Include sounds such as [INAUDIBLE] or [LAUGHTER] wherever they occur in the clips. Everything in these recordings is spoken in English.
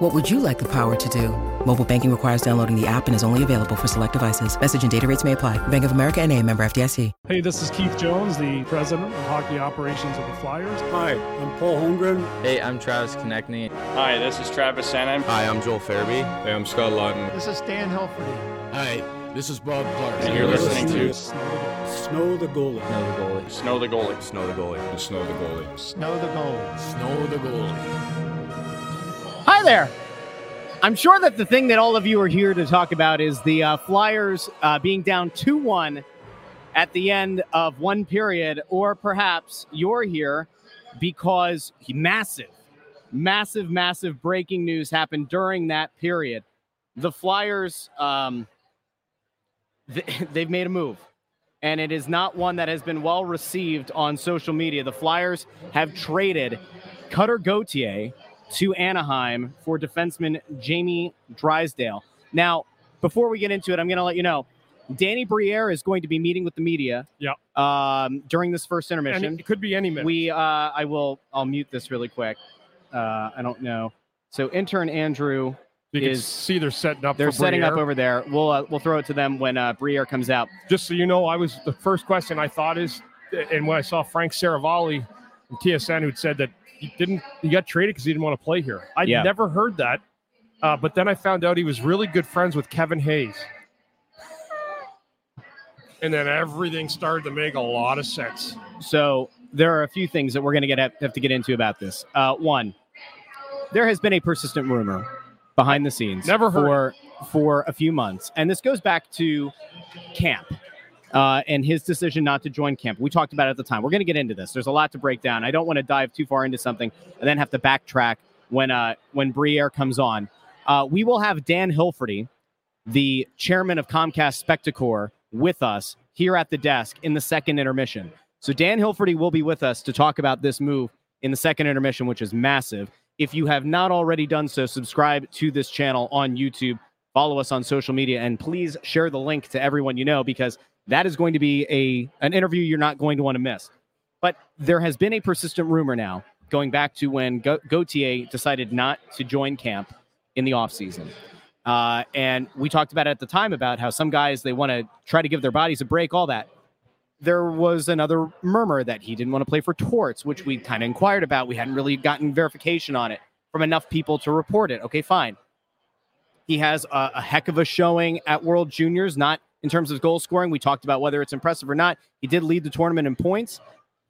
What would you like the power to do? Mobile banking requires downloading the app and is only available for select devices. Message and data rates may apply. Bank of America and a member FDIC. Hey, this is Keith Jones, the president of hockey operations of the Flyers. Hi, I'm Paul Holmgren. Hey, I'm Travis Konecny. Hi, this is Travis Sanheim. Hi, I'm Joel Farabee. Hey, I'm Scott Laughton. This is Dan Hilferty. Hi, this is Bob Clarke. And you're listening to Snow the Goalie. Snow the goalie. Snow the Goalie. Snow the goalie. Snow the goalie. Snow the goalie. Snow the goalie. Hi there. I'm sure that the thing that all of you are here to talk about is the uh, Flyers uh, being down 2 1 at the end of one period, or perhaps you're here because massive, massive, massive breaking news happened during that period. The Flyers, um, th- [LAUGHS] they've made a move, and it is not one that has been well received on social media. The Flyers have traded Cutter Gauthier to Anaheim for defenseman Jamie Drysdale. Now, before we get into it, I'm going to let you know Danny Briere is going to be meeting with the media. Yeah. Um, during this first intermission, And it could be any minute. we uh, I will I'll mute this really quick. Uh, I don't know. So intern Andrew, you can is- see they're setting up. they're setting up over there. We'll uh, we'll throw it to them when uh, Briere comes out. Just so you know, I was the first question I thought is, and when I saw Frank Seravalli from TSN who'd said that he didn't, he got traded because he didn't want to play here. I'd Yeah. never heard that, uh, but then I found out he was really good friends with Kevin Hayes. And then everything started to make a lot of sense. So there are a few things that we're going to get have to get into about this. Uh, one, there has been a persistent rumor behind the scenes Never heard for for a few months, and this goes back to camp uh, and his decision not to join camp. We talked about it at the time. We're going to get into this. There's a lot to break down. I don't want to dive too far into something and then have to backtrack when uh, when Briere comes on. Uh, we will have Dan Hilferty, the chairman of Comcast Spectacor, with us here at the desk in the second intermission. So Dan Hilferty will be with us to talk about this move in the second intermission, which is massive. If you have not already done so, subscribe to this channel on YouTube, follow us on social media, and please share the link to everyone you know because that is going to be a an interview you're not going to want to miss. But there has been a persistent rumor now going back to when Ga- Gauthier decided not to join camp in the offseason. Uh, and we talked about it at the time about how some guys they want to try to give their bodies a break, all that. There was another murmur that he didn't want to play for Torts, which we kind of inquired about. We hadn't really gotten verification on it from enough people to report it. Okay, fine. He has a, a heck of a showing at World Juniors, not in terms of goal scoring. We talked about whether it's impressive or not. He did lead the tournament in points.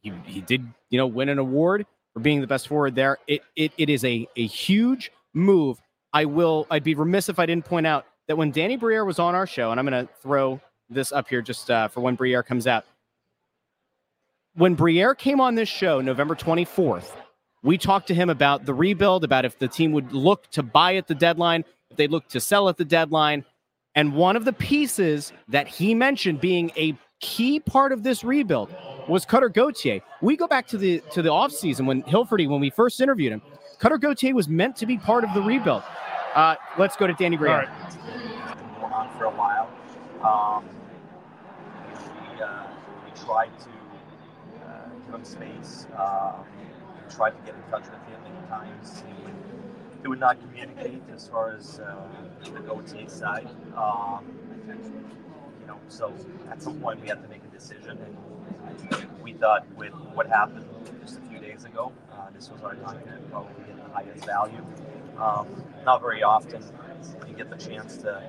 He, he did, you know, win an award for being the best forward there. It it, it is a, a huge move. I will I'd be remiss if I didn't point out that when Danny Briere was on our show, and I'm gonna throw this up here just uh, for when Briere comes out. When Briere came on this show November 24th, we talked to him about the rebuild, about if the team would look to buy at the deadline, if they look to sell at the deadline. And one of the pieces that he mentioned being a key part of this rebuild was Cutter Gauthier. We go back to the to the offseason when Hilferty, when we first interviewed him, Cutter Gauthier was meant to be part of the rebuild. Uh, let's go to Danny All Briere. right. going on for a while. Um, we, uh, we tried to uh, give him space. Um, we tried to get in touch with him many times. He he would not communicate as far as uh, the Gauthier side. Um, you know, so at some point we had to make a decision, and we thought with what happened just a few days ago, uh, this was our time to probably get the highest value. Um, not very often you get the chance to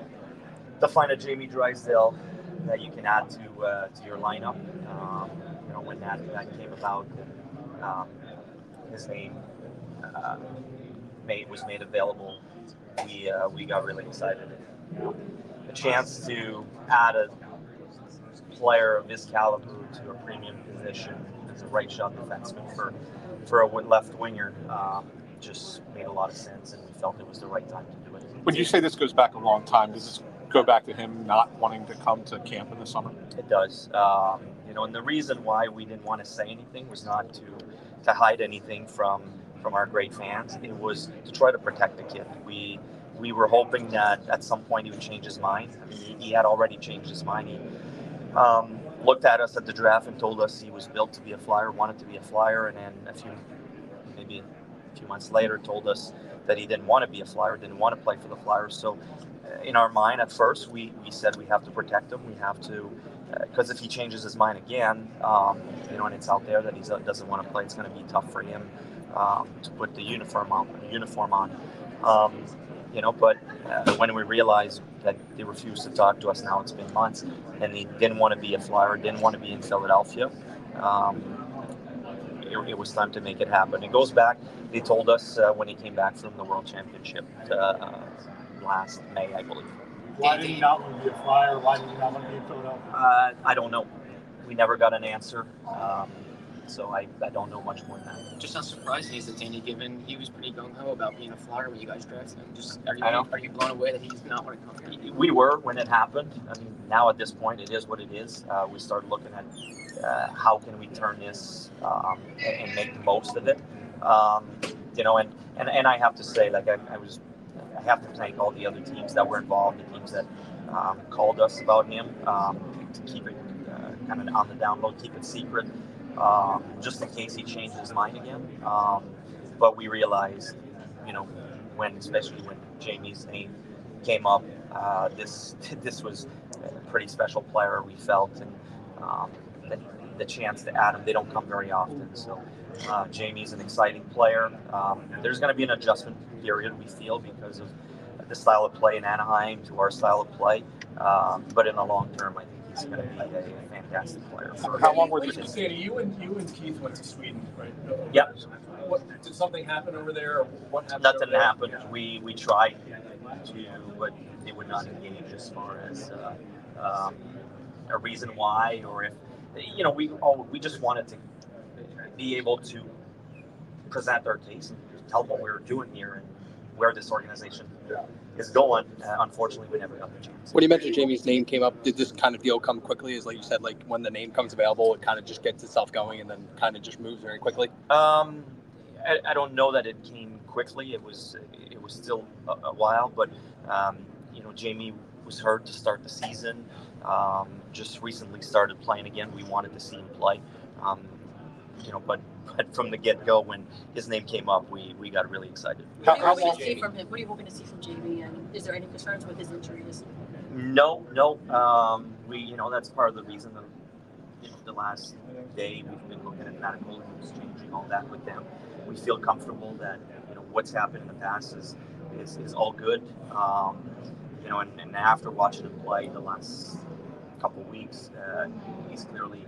to find a Jamie Drysdale that you can add to uh, to your lineup. Um, you know, when that, that came about, um, his name uh, made was made available. We uh, we got really excited. You know, the chance to add a player of this caliber to a premium position as a right shot defenseman for for a left winger um, just made a lot of sense, and we felt it was the right time to do it. Would you say this goes back a long time? Does this go back to him not wanting to come to camp in the summer? It does. Um, you you know, and the reason why we didn't want to say anything was not to to hide anything from from our great fans. It was to try to protect the kid. We we were hoping that at some point he would change his mind. I mean, he, had already changed his mind. He um, looked at us at the draft and told us he was built to be a flyer, wanted to be a flyer, and then a few maybe a few months later told us that he didn't want to be a flyer, didn't want to play for the Flyers. So uh, in our mind at first, we, we said we have to protect him. We have to because uh, if he changes his mind again, um, you know, and it's out there that he doesn't want to play, it's going to be tough for him um, to put the uniform on. Uniform on, um, you know. But uh, when we realized that they refused to talk to us, now it's been months, and he didn't want to be a flyer, didn't want to be in Philadelphia. Um, it, it, was time to make it happen. It goes back. They told us uh, when he came back from the World Championship uh, last May, I believe. Why did he not want to be a flyer? Why did he not want to be in Philadelphia? Uh, I don't know. We never got an answer. Um, so I, I don't know much more than that. Just not surprising is that Danny Given he was pretty gung ho about being a flyer when you guys drafted him. Just are you, are you blown away that he's not want to come? We were when it happened. I mean, now at this point, it is what it is. Uh, we started looking at uh, how can we turn this um, and, and, make the most of it. Um, you know, and, and and I have to say, like I, I was I have to thank all the other teams that were involved, the teams that um, called us about him um, to keep it uh, kind of on the down low, keep it secret, um, just in case he changed his mind again. Um, but we realized, you know, when especially when Jamie's name came up, uh, this [LAUGHS] this was a pretty special player. We felt, and um, the, the chance to add him, they don't come very often. So uh, Jamie's an exciting player. Um, there's going to be an adjustment period, we feel, because of the style of play in Anaheim to our style of play. Um, but in the long term, I think he's going to be a, a fantastic player. For How long were you? Sandy, you and you and Keith went to Sweden, right? Yep. What, did something happen over there? what happened? Nothing happened. We we tried to, but they would not engage as far as uh, um, a reason why, or if you know, we all we just wanted to be able to present our case and tell what we were doing here and where this organization is going. Uh, unfortunately, we never got the chance. When you mentioned Jamie's name came up, did this kind of deal come quickly? Is like you said, like when the name comes available, it kind of just gets itself going and then kind of just moves very quickly. Um, I, I don't know that it came quickly. It was it was still a, a while, but um, you know, Jamie was hurt to start the season. Um, just recently started playing again. We wanted to see him play. Um, you know, but but from the get go, when his name came up, we we got really excited. What are we hoping to see from him? What are you hoping to see from Jamie? And is there any concerns with his injuries? No, no. Um, we you know that's part of the reason that you know, the last day we've been looking at medical news, changing all that with them. We feel comfortable that you know what's happened in the past is is, is all good. Um, you know, and, and after watching him play the last couple weeks, uh, he's clearly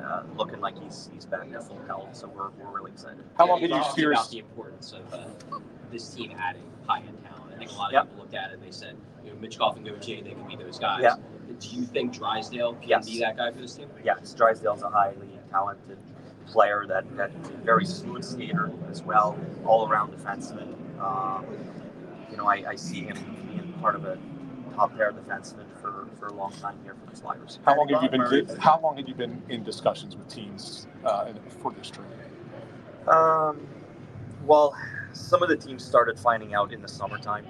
uh, looking like he's he's back to full health. So we're, we're really excited. How long did you see about the importance of uh, this team adding high end talent? I think a lot of yep. people looked at it and they said, you know, Michkov and Gauthier, they could be those guys. Yeah. Do you think Drysdale can yes. be that guy for this team? Yes, Drysdale's a highly talented player that that very smooth skater as well, all around defenseman. Um, you know, I, I see him being part of a top pair defenseman for, for a long time here for the Flyers. How long have you been? How long have you been in discussions with teams uh, for this trade? Um, well, some of the teams started finding out in the summertime,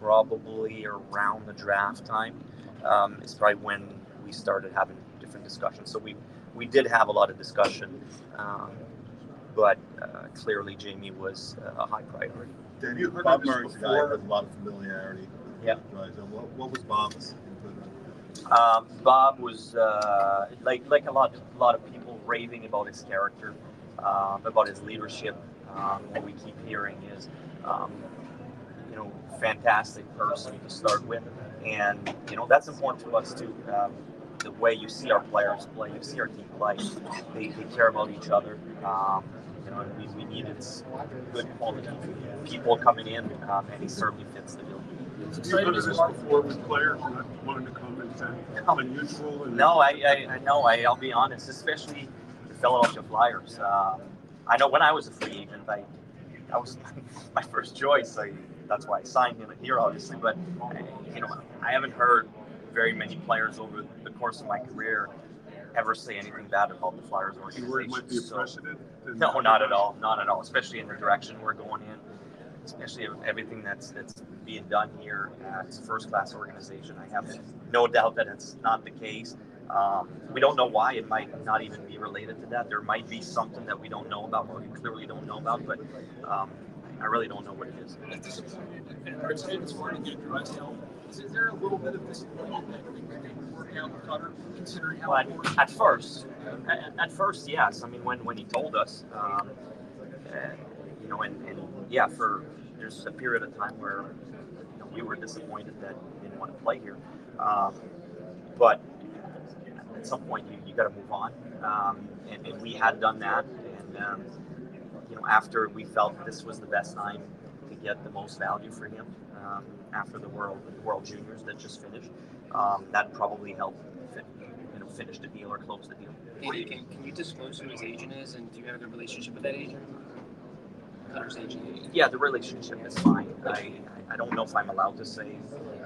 probably around the draft time. Um, is probably when we started having different discussions. So we we did have a lot of discussion, um, but uh, clearly Jamie was uh, a high priority. Dan, you heard Bob Murray's a guy has a lot of familiarity yeah. What, what was Bob's um, Bob was uh, like like a lot a lot of people raving about his character, um, about his leadership. Um, what we keep hearing is, um, you know, fantastic person to start with, and you know that's important to us too. Um, the way you see our players play, you see our team play. They, they care about each other. Um, you know, we, we needed good quality people coming in, and he certainly fits the bill. You've heard of this before with players wanting to come and say unusual? And no, I, I, I know. I, I'll be honest, especially the Philadelphia Flyers. Uh, I know when I was a free agent, I that was [LAUGHS] my first choice. I, that's why I signed him here, obviously. But you know, I haven't heard very many players over the course of my career ever say anything bad about the Flyers You worried might be a organization. So, precedent? no, not at all, not at all. Especially in the direction we're going in, especially with everything that's that's being done here. Uh, it's a first class organization. I have no doubt that it's not the case. Um, we don't know why. It might not even be related to that. There might be something that we don't know about, or we clearly don't know about. But um, I really don't know what it is. And said it's to get. Is there a little bit of disappointment that we didn't work out Cutter, considering how Well, at, at first, at, at first, yes. I mean, when, when he told us, um, uh, you know, and, and yeah, for there's a period of time where you know, we were disappointed that he didn't want to play here. Um, but at some point, you, you got to move on. Um, and, and we had done that. And, um, you know, after we felt this was the best time to get the most value for him um, after the World the World Juniors that just finished, um, that probably helped you know, finish the deal or close the deal. Can, can you disclose who his agent is, and do you have a good relationship with that agent? Cutter's agent. Yeah, the relationship is fine. I, I don't know if I'm allowed to say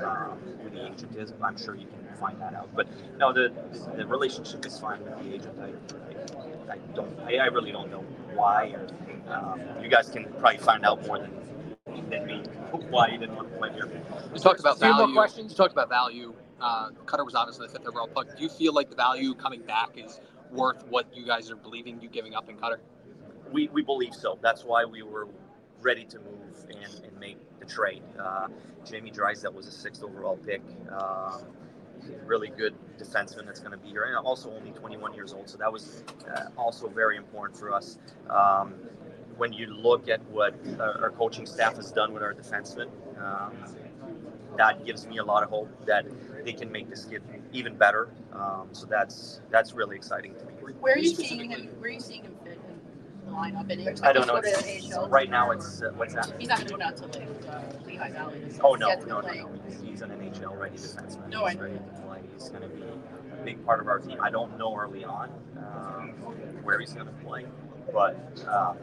um, who the agent is. But I'm sure you can find that out. But no, the the relationship is fine with the agent. I, I, I don't. I, I really don't know why. Um, you guys can probably find out more than than me [LAUGHS] why he didn't want to play here. You talked about Few more value. questions? You talked about value. Uh, Cutter was obviously the fifth overall pick. Do you feel like the value coming back is worth what you guys are believing you giving up in Cutter? We, we believe so. That's why we were ready to move and, and make the trade. Uh, Jamie Drysdale was a sixth overall pick. Um, really good defenseman that's going to be here, and also only 21 years old. So that was uh, also very important for us. Um, when you look at what our, coaching staff has done with our defensemen, um, that gives me a lot of hope that they can make this kid even better. Um, so that's that's really exciting to me. Where are you seeing him? Where are you seeing him the lineup? And you I don't know. It's, right now, it's uh, what's that? He's not going to go down to like uh, Lehigh Valley. Oh no, no, no, no. He's, he's an NHL ready defenseman. No, I he's know. ready to play. He's going to be a big part of our team. I don't know early on um, where he's going to play, but um,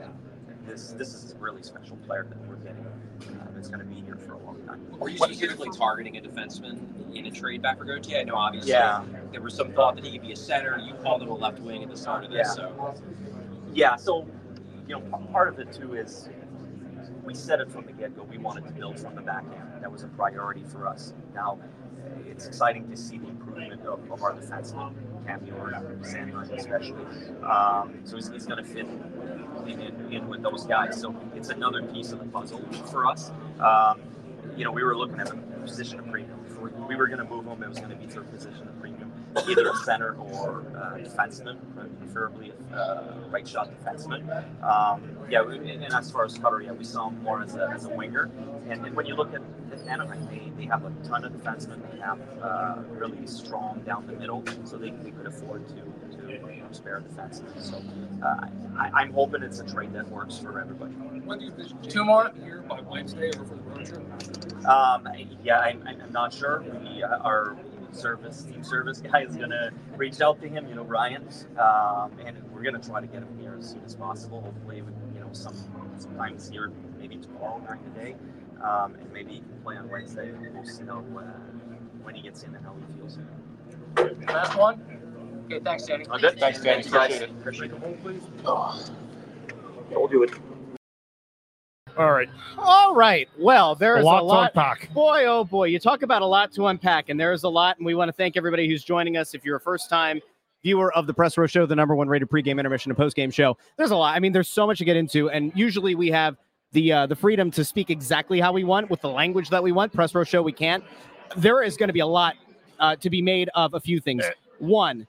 this this is a really special player that we're getting. Uh, that's going to be here for a long time. Were you specifically targeting a defenseman in a trade back for Gauthier? I know obviously Yeah. there was some thought that he could be a center. You called him a left wing at the start of this, Yeah. so Yeah, so you know, part of it too is we said it from the get go. We wanted to build from the back end. That was a priority for us. Now, it's exciting to see the improvement of, of our defensemen, Cam York, especially. Um, so he's, he's going to fit in, in, in with those guys. So it's another piece of the puzzle for us. Um, you know, we were looking at the position of premium. We- we were going to move him, it was going to be a position of premium, either a center or uh, defenseman, preferably a uh, right shot defenseman. Um, yeah, we- and as far as Cutter, yeah, we saw him more as a, as a winger. And, and when you look at, at Anaheim, they, they have a ton of defensemen. They have uh, really strong down the middle, so they, they could afford to, to you know, spare defensemen. So uh, I, I'm hoping it's a trade that works for everybody. When do you envision two more here by Wednesday or for the road trip? Um, yeah, I'm, I'm not sure. We, uh, our service team service guy is gonna reach out to him. You know, Ryan, um, and we're gonna try to get him here as soon as possible. Hopefully, with, you know, some sometimes here, maybe tomorrow during the day, um, and maybe he can play on Wednesday. We'll see how uh, when he gets in and how he feels. Last one? Okay, thanks, Danny. Oh, good. Thanks, Danny. guys. Appreciate it. please. We'll do it. All right. All right. Well, there is A lot a to unpack. Boy, oh boy, you talk about a lot to unpack, and there is a lot. And we want to thank everybody who's joining us. If you're a first-time viewer of the Press Row Show, the number one rated pregame intermission and postgame show, there's a lot. I mean, there's so much to get into, and usually we have the uh, the freedom to speak exactly how we want with the language that we want. Press Row Show, we can't. There is going to be a lot uh, to be made of a few things. One,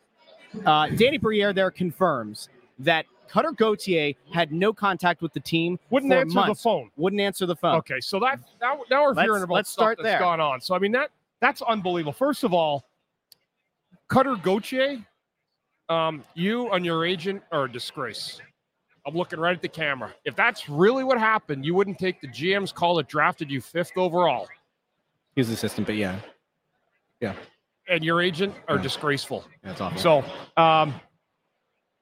uh, Danny Briere there confirms that Cutter Gauthier had no contact with the team. Wouldn't for answer months. the phone. Wouldn't answer the phone. Okay, so that now, now we're Let's- hearing about let's stuff start that's there. gone on. So I mean that that's unbelievable. First of all, Cutter Gauthier, um, you and your agent are a disgrace. I'm looking right at the camera. If that's really what happened, you wouldn't take the GM's call that drafted you fifth overall, He was assistant, but yeah, yeah, and your agent are disgraceful. that's awful. So um,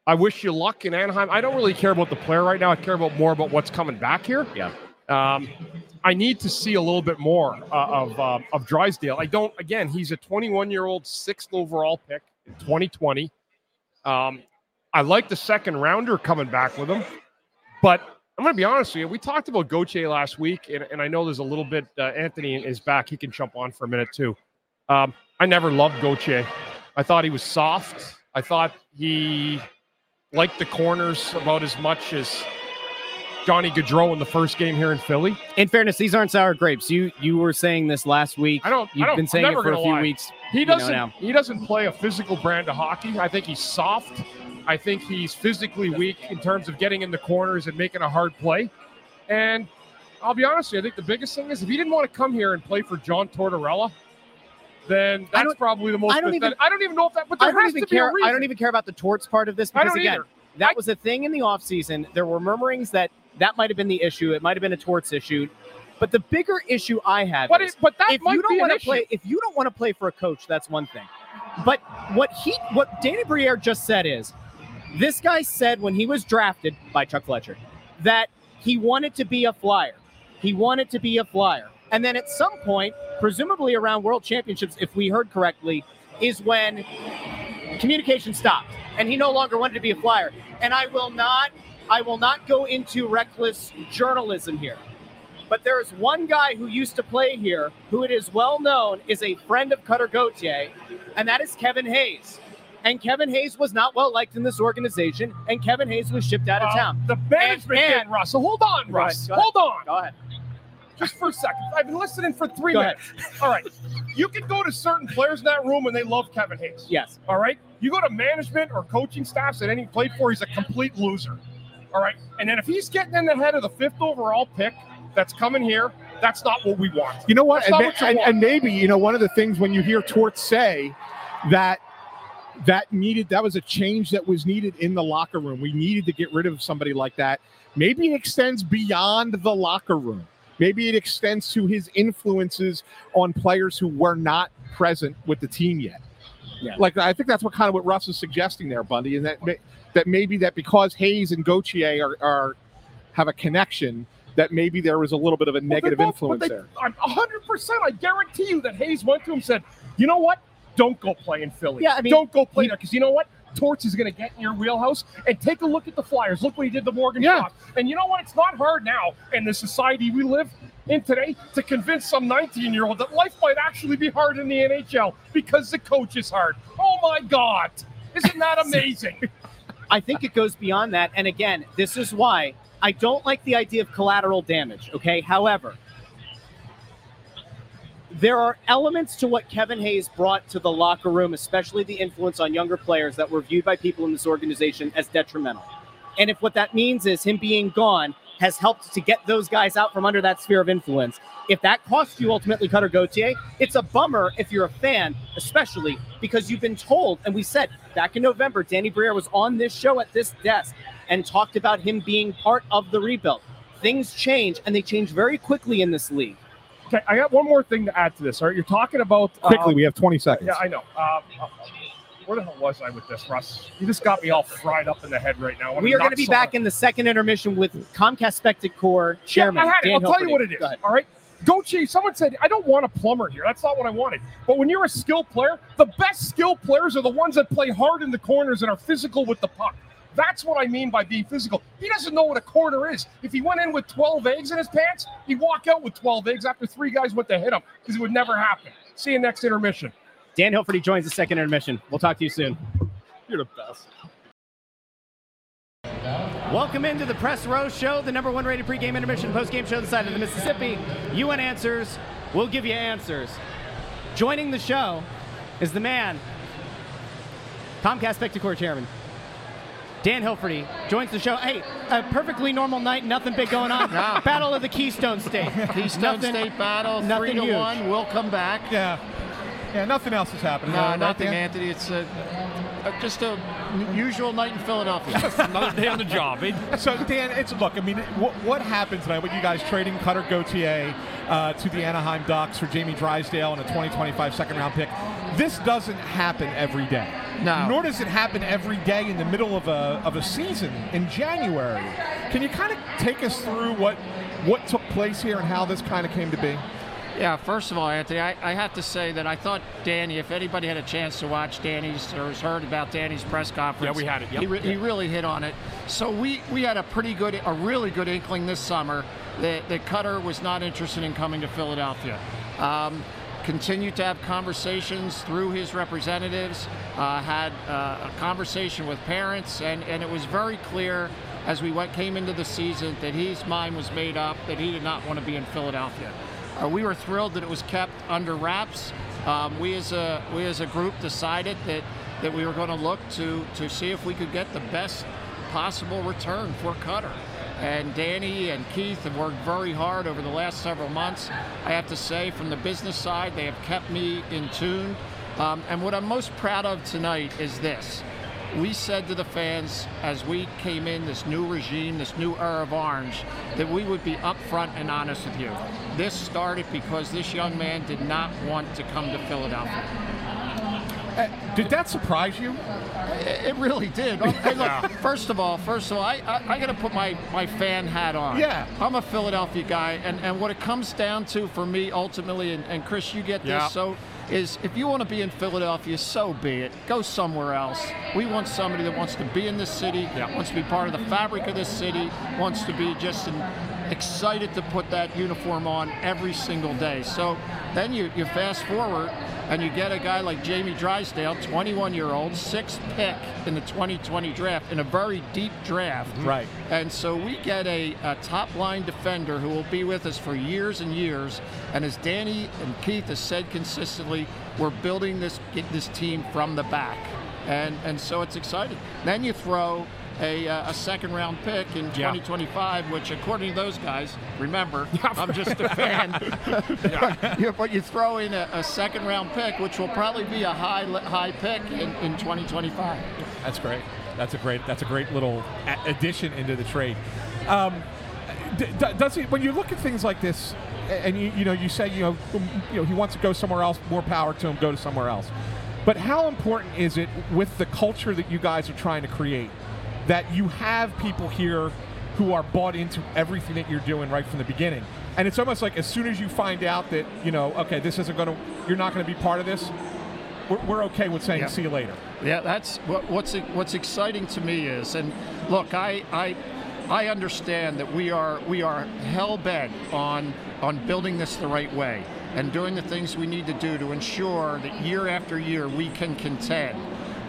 I wish you luck in Anaheim. I don't really care about the player right now. I care about more about what's coming back here. Yeah. Um, I need to see a little bit more uh, of um, of Drysdale. I don't. Again, he's a 21 year old sixth overall pick in 2020. Um, I like the second rounder coming back with him, but I'm going to be honest with you. We talked about Gauthier last week, and, and I know there's a little bit. Uh, Anthony is back; he can jump on for a minute too. Um, I never loved Gauthier. I thought he was soft. I thought he liked the corners about as much as Johnny Gaudreau in the first game here in Philly. In fairness, these aren't sour grapes. You you were saying this last week. I don't. You've I don't, been saying it for a few lie. weeks. He doesn't. he doesn't play a physical brand of hockey. I think he's soft. I think he's physically weak in terms of getting in the corners and making a hard play. And I'll be honest with you, I think the biggest thing is if he didn't want to come here and play for John Tortorella, then that's probably the most. I don't even- I don't even know if that. But I don't even to care. I don't even care about the torts part of this because again, either. that was a thing in the offseason. There were murmurings that that might have been the issue. It might have been a torts issue. But the bigger issue I have But is it- but that if you don't wanna play if you don't want to play for a coach, that's one thing. But what he what Danny Briere just said is this guy said when he was drafted by Chuck Fletcher that he wanted to be a flyer. He wanted to be a flyer. And then at some point, presumably around world championships, if we heard correctly, is when communication stopped and he no longer wanted to be a flyer. And I will not I will not go into reckless journalism here. But there is one guy who used to play here who it is well known is a friend of Cutter Gauthier, and that is Kevin Hayes. And Kevin Hayes was not well liked in this organization, and Kevin Hayes was shipped out of Uh, town. The management And- did, Russ. So hold on, Right, Russ. ahead. Hold on. Go ahead. Just for a second. I've been listening for three Go ahead. minutes. [LAUGHS] All right. You can go to certain players in that room and they love Kevin Hayes. Yes. All right. You go to management or coaching staffs that any played for, he's a complete loser. All right. And then if he's getting in the head of the fifth overall pick that's coming here, that's not what we want. You know what? And, what you and, and maybe you know one of the things when you hear Torts say that that needed that was a change that was needed in the locker room. We needed to get rid of somebody like that. Maybe it extends beyond the locker room. Maybe it extends to his influences on players who were not present with the team yet. Yeah. Like I think that's what kind of what Russ is suggesting there, Bundy, and that that maybe that because Hayes and Gauthier are, are have a connection, that maybe there was a little bit of a Well, negative both- influence they- there. I'm 100%. I guarantee you that Hayes went to him and said, you know what? Don't go play in Philly. Yeah, I mean, don't go play he- there because you know what? Torts is going to get in your wheelhouse and take a look at the Flyers. Look what he did to Morgan Yeah. Fox. And you know what? It's not hard now in the society we live in today to convince some 19 year old that life might actually be hard in the NHL because the coach is hard. Oh my God. Isn't that [LAUGHS] amazing? I think it goes beyond that. And again, this is why I don't like the idea of collateral damage. Okay. However, there are elements to what Kevin Hayes brought to the locker room, especially the influence on younger players that were viewed by people in this organization as detrimental. And if what that means is him being gone has helped to get those guys out from under that sphere of influence, if that costs you ultimately Cutter Gauthier, it's a bummer if you're a fan, especially because you've been told, and we said back in November, Danny Briere was on this show at this desk and talked about him being part of the rebuild. Things change, and they change very quickly in this league. Okay, I got one more thing to add to this. All right, you're talking about Quickly, um, we have 20 seconds. Yeah, I know. Uh, uh, where the hell was I with this, Russ? You just got me all fried up in the head right now. we are going to be back in the second intermission with Comcast Spectacor chairman. Yeah, I had it. Dan I'll tell you what it is. All right. Go ahead. All right. Gauthier, someone said, I don't want a plumber here. That's not what I wanted. But when you're a skill player, the best skill players are the ones that play hard in the corners and are physical with the puck. That's what I mean by being physical. He doesn't know what a corner is. If he went in with 12 eggs in his pants, he'd walk out with 12 eggs after three guys went to hit him because it would never happen. See you next intermission. Dan Hilferty joins the second intermission. We'll talk to you soon. You're the best. Welcome into the Press Row Show, the number one rated pregame intermission postgame show this side of the Mississippi. You want answers, we'll give you answers. Joining the show is the man, Comcast Spectacor chairman, Dan Hilferty, joins the show. Hey, a perfectly normal night, nothing big going on. [LAUGHS] No. Battle of the Keystone State. [LAUGHS] Keystone Nothing- State battle, nothing three to huge. one. We'll come back. Yeah. Yeah, nothing else is happening. No, uh, right, nothing, Dan? Anthony. It's a, a, just a usual night in Philadelphia. [LAUGHS] Another day on the job. so, Dan, it's look. I mean, what, what happened tonight with you guys trading Cutter Gauthier uh, to the Anaheim Ducks for Jamie Drysdale and a 2025 second round pick? This doesn't happen every day. No. Nor does it happen every day in the middle of a of a season in January. Can you kind of take us through what what took place here and how this kind of came to be? Yeah, first of all, Anthony, I, I have to say that I thought Danny, if anybody had a chance to watch Danny's or has heard about Danny's press conference, Yeah, we had it, yep. He, re- he really hit on it. So we, we had a pretty good, a really good inkling this summer that, that Cutter was not interested in coming to Philadelphia. Um, continued to have conversations through his representatives, uh, had uh, a conversation with parents, and, and it was very clear as we went, came into the season that his mind was made up that he did not want to be in Philadelphia. Uh, we were thrilled that it was kept under wraps. Um, we as a we as a group decided that that we were going to look to to see if we could get the best possible return for Cutter. And Danny and Keith have worked very hard over the last several months. I have to say, from the business side, they have kept me in tune. Um, and what I'm most proud of tonight is this we said to the fans as we came in this new regime, this new era of orange, that we would be upfront and honest with you. This started because this young man did not want to come to Philadelphia. Uh, Did that surprise you? It really did. [LAUGHS] Hey, look, first of all, first of all, I, I, I got to put my, my fan hat on. Yeah. I'm a Philadelphia guy, and, and what it comes down to for me ultimately, and, and Chris, you get this, Yeah. so is if you want to be in Philadelphia, so be it. Go somewhere else. We want somebody that wants to be in this city, that wants to be part of the fabric of this city, wants to be just an, excited to put that uniform on every single day. So then you, you fast forward and you get a guy like Jamie Drysdale, 21 year old, sixth pick in the 2020 draft, in a very deep draft. Mm-hmm. Right. And so we get a, a top line defender who will be with us for years and years. And as Danny and Keith has said consistently, we're building this this team from the back. And and so it's exciting. Then you throw a, uh, a second round pick in Yeah. 2025, which according to those guys, remember, [LAUGHS] I'm just a fan. [LAUGHS] [LAUGHS] yeah, but you throw in a, a second round pick, which will probably be a high high pick in, in 2025. That's great. That's a great. That's a great little addition into the trade. Um, does he? When you look at things like this, and you you know you say you know um, you know he wants to go somewhere else. More power to him. Go to somewhere else. But how important is it with the culture that you guys are trying to create that you have people here who are bought into everything that you're doing right from the beginning? And it's almost like as soon as you find out that you know, okay, this isn't going to, you're not going to be part of this. We're, we're okay with saying Yeah. see you later. Yeah, that's what, what's what's exciting to me is, and look, I I I understand that we are we are hell bent on on building this the right way and doing the things we need to do to ensure that year after year we can contend.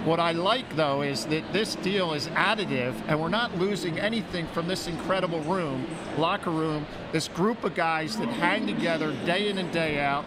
What I like though is that this deal is additive and we're not losing anything from this incredible room, locker room, this group of guys that hang together day in and day out,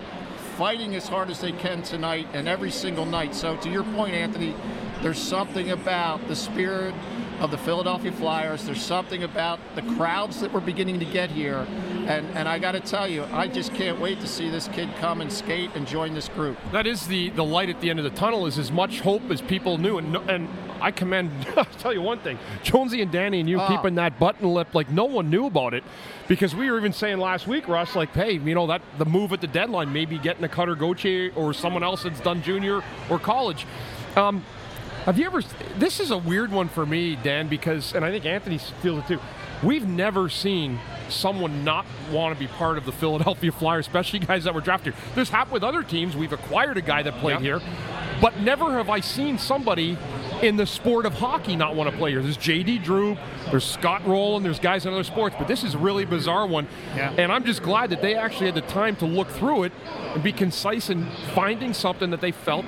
fighting as hard as they can tonight and every single night. So, to your point, Anthony, there's something about the spirit of the Philadelphia Flyers. There's something about the crowds that we're beginning to get here. And, and I got to tell you, I just can't wait to see this kid come and skate and join this group. That is the the light at the end of the tunnel. Is as much hope as people knew, and and I commend. [LAUGHS] I'll tell you one thing, Jonesy and Danny and you Oh. keeping that button lip like no one knew about it, because we were even saying last week, Russ, like, hey, you know that the move at the deadline, maybe getting a Cutter Gauthier or someone else that's done junior or college. Um, have you ever? This is a weird one for me, Dan, because, and I think Anthony feels it too. We've never seen someone not want to be part of the Philadelphia Flyers, especially guys that were drafted. here. This happened with other teams. We've acquired a guy that played here, but never have I seen somebody in the sport of hockey not want to play here. There's JD Drew, there's Scott Rolen, there's guys in other sports, but this is a really bizarre one. Yeah. And I'm just glad that they actually had the time to look through it and be concise in finding something that they felt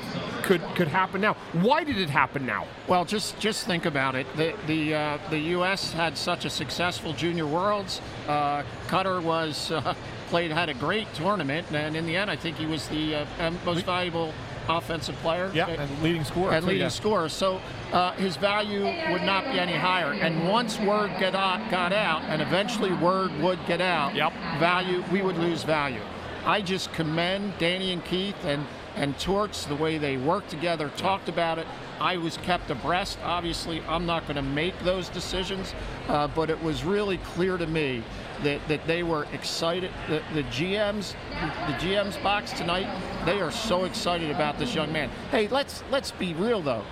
could could happen now. Why did it happen now? Well, just just think about it. The the uh, the U.S. had such a successful Junior Worlds. Uh, Cutter was uh, played had a great tournament, and in the end, I think he was the uh, um, most valuable offensive player. Yeah, and leading scorer. and leading yeah. scorer. So uh, his value would not be any higher. And once word get out, got out, and eventually word would get out, Yep. value we would lose value. I just commend Danny and Keith and and Torts the way they worked together, talked about it. I was kept abreast. Obviously, I'm not going to make those decisions, uh, but it was really clear to me that, that they were excited. The, the GMs, the GM's box tonight, they are so excited about this young man. Hey, let's let's be real though.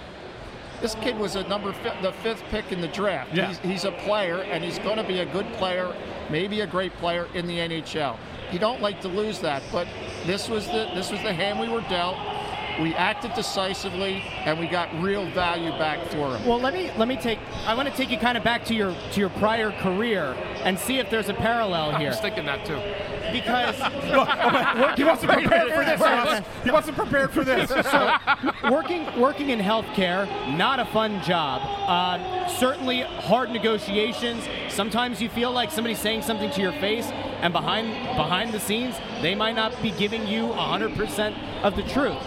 This kid was a number fi- the fifth pick in the draft. Yeah. He's, he's a player, and he's going to be a good player, maybe a great player in the NHL. you don't like to lose that, but this was the this was the hand we were dealt. We acted decisively, and we got real value back for him. Well, let me let me take. I want to take you kind of back to your to your prior career and see if there's a parallel here. I here. was thinking that too. Because [LAUGHS] he wasn't prepared for this. He wasn't prepared for this. [LAUGHS] so, working working in healthcare, not a fun job. Uh, certainly hard negotiations. Sometimes you feel like somebody's saying something to your face, and behind behind the scenes, they might not be giving you 100% of the truth.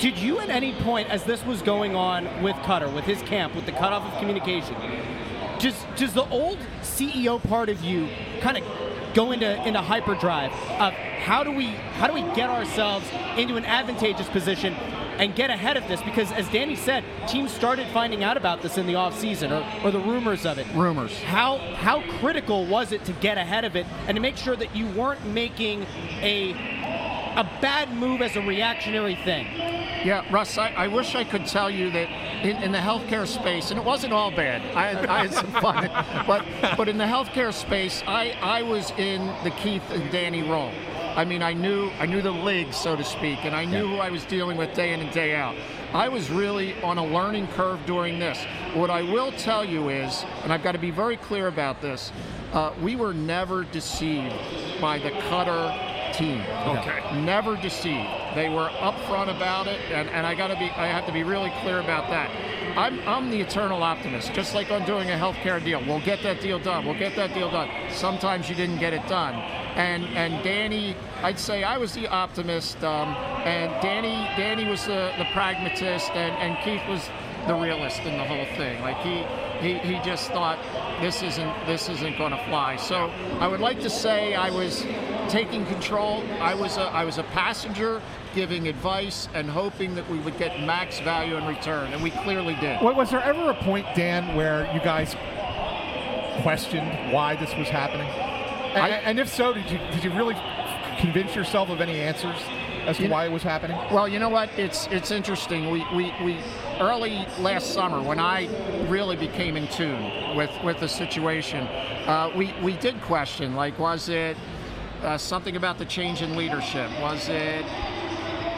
Did you at any point, as this was going on with Cutter, with his camp, with the cutoff of communication, does does the old CEO part of you kind of go into into hyperdrive of how do we how do we get ourselves into an advantageous position and get ahead of this because as Danny said teams started finding out about this in the offseason or, or the rumors of it rumors how how critical was it to get ahead of it and to make sure that you weren't making a a bad move as a reactionary thing Yeah, Russ, I, I wish I could tell you that in, in the healthcare space, and it wasn't all bad. I had, I had some fun, [LAUGHS] but but in the healthcare space, I, I was in the Keith and Danny role. I mean, I knew I knew the league, so to speak, and I knew who I was dealing with day in and day out. I was really on a learning curve during this. What I will tell you is, and I've got to be very clear about this, uh, we were never deceived by the Cutter team. Okay. Never deceived. They were upfront about it, and, and I got to be I have to be really clear about that. I'm, I'm the eternal optimist. Just like on doing a healthcare deal, we'll get that deal done. We'll get that deal done. Sometimes you didn't get it done, and and Danny, I'd say I was the optimist, um, and Danny Danny was the, the pragmatist, and, and Keith was the realist in the whole thing. Like he he, he just thought this isn't this isn't going to fly. So I would like to say I was taking control. I was a, I was a passenger giving advice and hoping that we would get max value in return, and we clearly did. Wa- Was there ever a point, Dan, where you guys questioned why this was happening? And, I- and if so, did you did you really convince yourself of any answers as to You- why it was happening? Well, you know what? It's it's interesting. We, we, we early last summer when I really became in tune with, with the situation, uh, we, we did question like was it uh, something about the change in leadership? Was it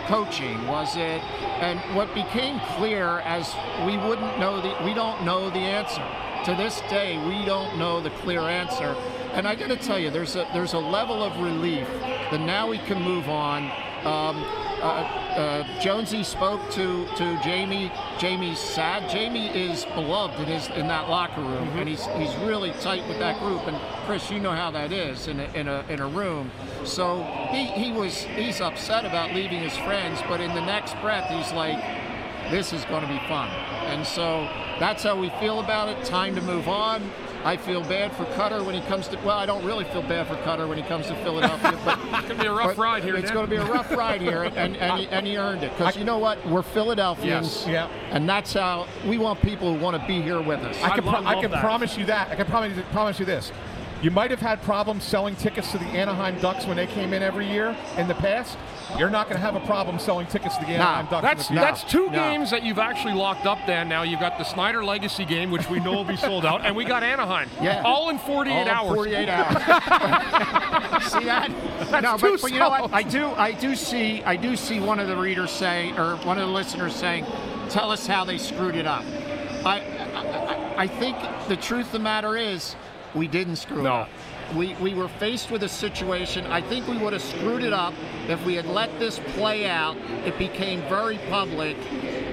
coaching? Was it and what became clear as we wouldn't know the we don't know the answer. To this day, we don't know the clear answer. And I got to tell you, there's a there's a level of relief that now we can move on. Um, uh, uh, Jonesy spoke to, to Jamie. Jamie's sad. Jamie is beloved in his in that locker room, and he's he's really tight with that group. And Chris, you know how that is in a in a in a room. So he, he was he's upset about leaving his friends, but in the next breath, he's like, this is going to be fun. And so that's how we feel about it. Time to move on. I feel bad for Cutter when he comes to. Well, I don't really feel bad for Cutter when he comes to Philadelphia, but [LAUGHS] It's gonna be a rough ride here. It's going to be a rough ride here, and and he, and he earned it because you know what? We're Philadelphians, Yes. Yeah. and that's how we want people who want to be here with us. I can, pro- I can promise you that. I can promise, promise you this. You might have had problems selling tickets to the Anaheim Ducks when they came in every year in the past. You're not going to have a problem selling tickets to the Anaheim Ducks. That's that's two games that you've actually locked up. Dan, now you've got the Snider Legacy game, which we know will be [LAUGHS] sold out, and we got Anaheim. Yeah. all in 48 All in hours. 48 [LAUGHS] hours. [LAUGHS] see that? That's no, but, but you know what? I do, I do see, I do see one of the readers saying, or one of the listeners saying, "Tell us how they screwed it up." I, I, I think the truth of the matter is, we didn't screw it up. We, we were faced with a situation. I think we would have screwed it up if we had let this play out. It became very public,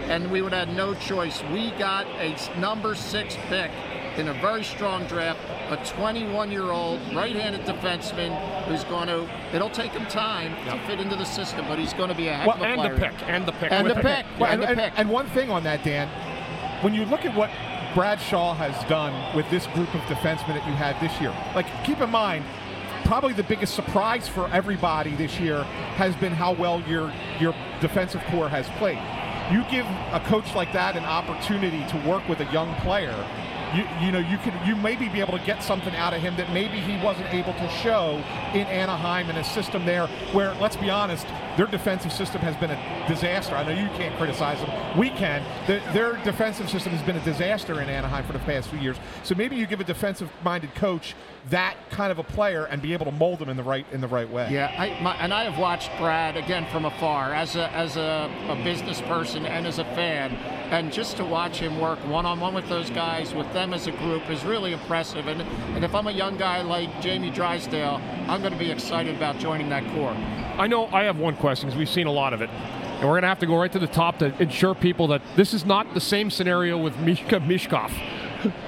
and we would have had no choice. We got a number six pick in a very strong draft, a 21-year-old right-handed defenseman who's going to. It'll take him time to fit into the system, but he's going to be a heck Well, of a and player. the pick, and the pick, and the the pick, Well, and and, the pick. and one thing on that, Dan, when you look at what Brad Shaw has done with this group of defensemen that you had this year, like keep in mind, probably the biggest surprise for everybody this year has been how well your your defensive core has played. You give a coach like that an opportunity to work with a young player, you you know you could you maybe be able to get something out of him that maybe he wasn't able to show in Anaheim in a system there where let's be honest, their defensive system has been a disaster. I know you can't criticize them. We can. The, their defensive system has been a disaster in Anaheim for the past few years. So maybe you give a defensive-minded coach that kind of a player and be able to mold them in the right in the right way. Yeah, I, my, and I have watched Brad again from afar as a as a, a business person and as a fan, and just to watch him work one on one with those guys, with them as a group, is really impressive. And and if I'm a young guy like Jamie Drysdale, I'm going to be excited about joining that core. I know I have one question because we've seen a lot of it. And we're going to have to go right to the top to ensure people that this is not the same scenario with Mishka Michkov.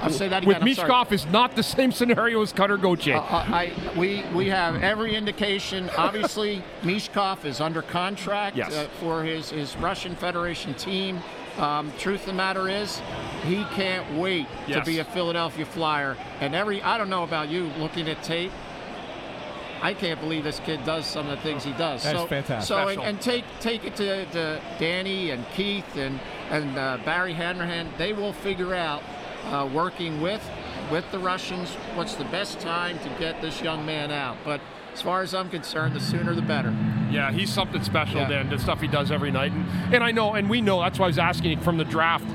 I'll say that With again, I'm. Michkov is not the same scenario as Cutter Gauthier. Uh, I, we we have every indication. Obviously, [LAUGHS] Michkov is under contract Yes. uh, for his, his Russian Federation team. Um, truth of the matter is, he can't wait to be a Philadelphia Flyer. And every I don't know about you, looking at tape, I can't believe this kid does some of the things he does. That's so, fantastic. So and, and take take it to, to Danny and Keith and and uh, Barry Hanrahan. They will figure out uh, working with with the Russians what's the best time to get this young man out. But as far as I'm concerned, the sooner the better. Yeah, he's something special, Yeah. Dan. The stuff he does every night, and, and I know, and we know. That's why I was asking from the draft.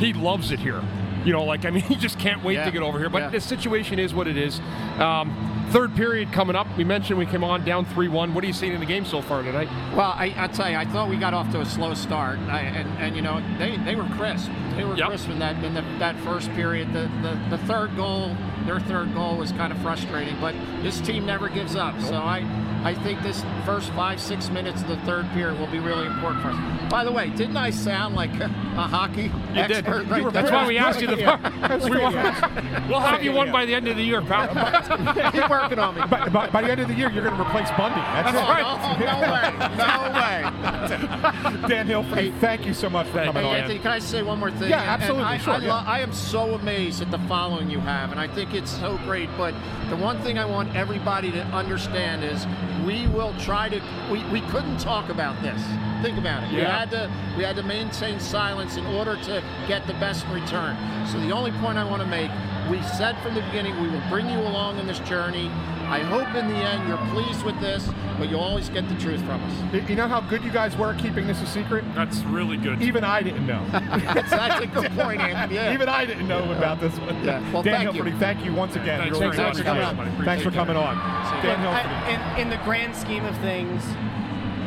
He loves it here. You know, like I mean, [LAUGHS] he just can't wait Yeah. to get over here. But Yeah. the situation is what it is. Um, third period coming up. We mentioned we came on down three-one. What are you seeing in the game so far tonight? Well, I, I tell you, I thought we got off to a slow start, I, and, and you know they, they were crisp. They were Yep. crisp in that in the, that first period. The, the the third goal, their third goal was kind of frustrating, but this team never gives up. So I I think this first five six minutes of the third period will be really important for us. By the way, didn't I sound like a, a hockey You did. expert? You right were- That's why we asked you the. [LAUGHS] Yeah. [LAUGHS] we will we'll have you one by the end of the year, pal. [LAUGHS] Keep working on me. By, by, by the end of the year, you're going to replace Bundy. That's, Oh, it. no, no way, no way. Dan Hilferty, thank you so much for coming Hey, on. Anthony, can I say one more thing? Yeah, And- and absolutely, I, sure, I, yeah. I am so amazed at the following you have, and I think it's so great. But the one thing I want everybody to understand is we will try to. We, we couldn't talk about this. Think about it. Yeah. We had to we had to maintain silence in order to get the best return. So the only point I want to make, we said from the beginning, we will bring you along in this journey. I hope in the end you're pleased with this, but you'll always get the truth from us. You know how good you guys were keeping this a secret? That's really good. Even I didn't know. [LAUGHS] that's, that's a good point, Anthony. Yeah. Even I didn't know about this one. Yeah. Well, Dan thank you. Thank you once again. Thanks Really very much, appreciate guys. Thanks for coming on. Dan Look, I- in, in the grand scheme of things,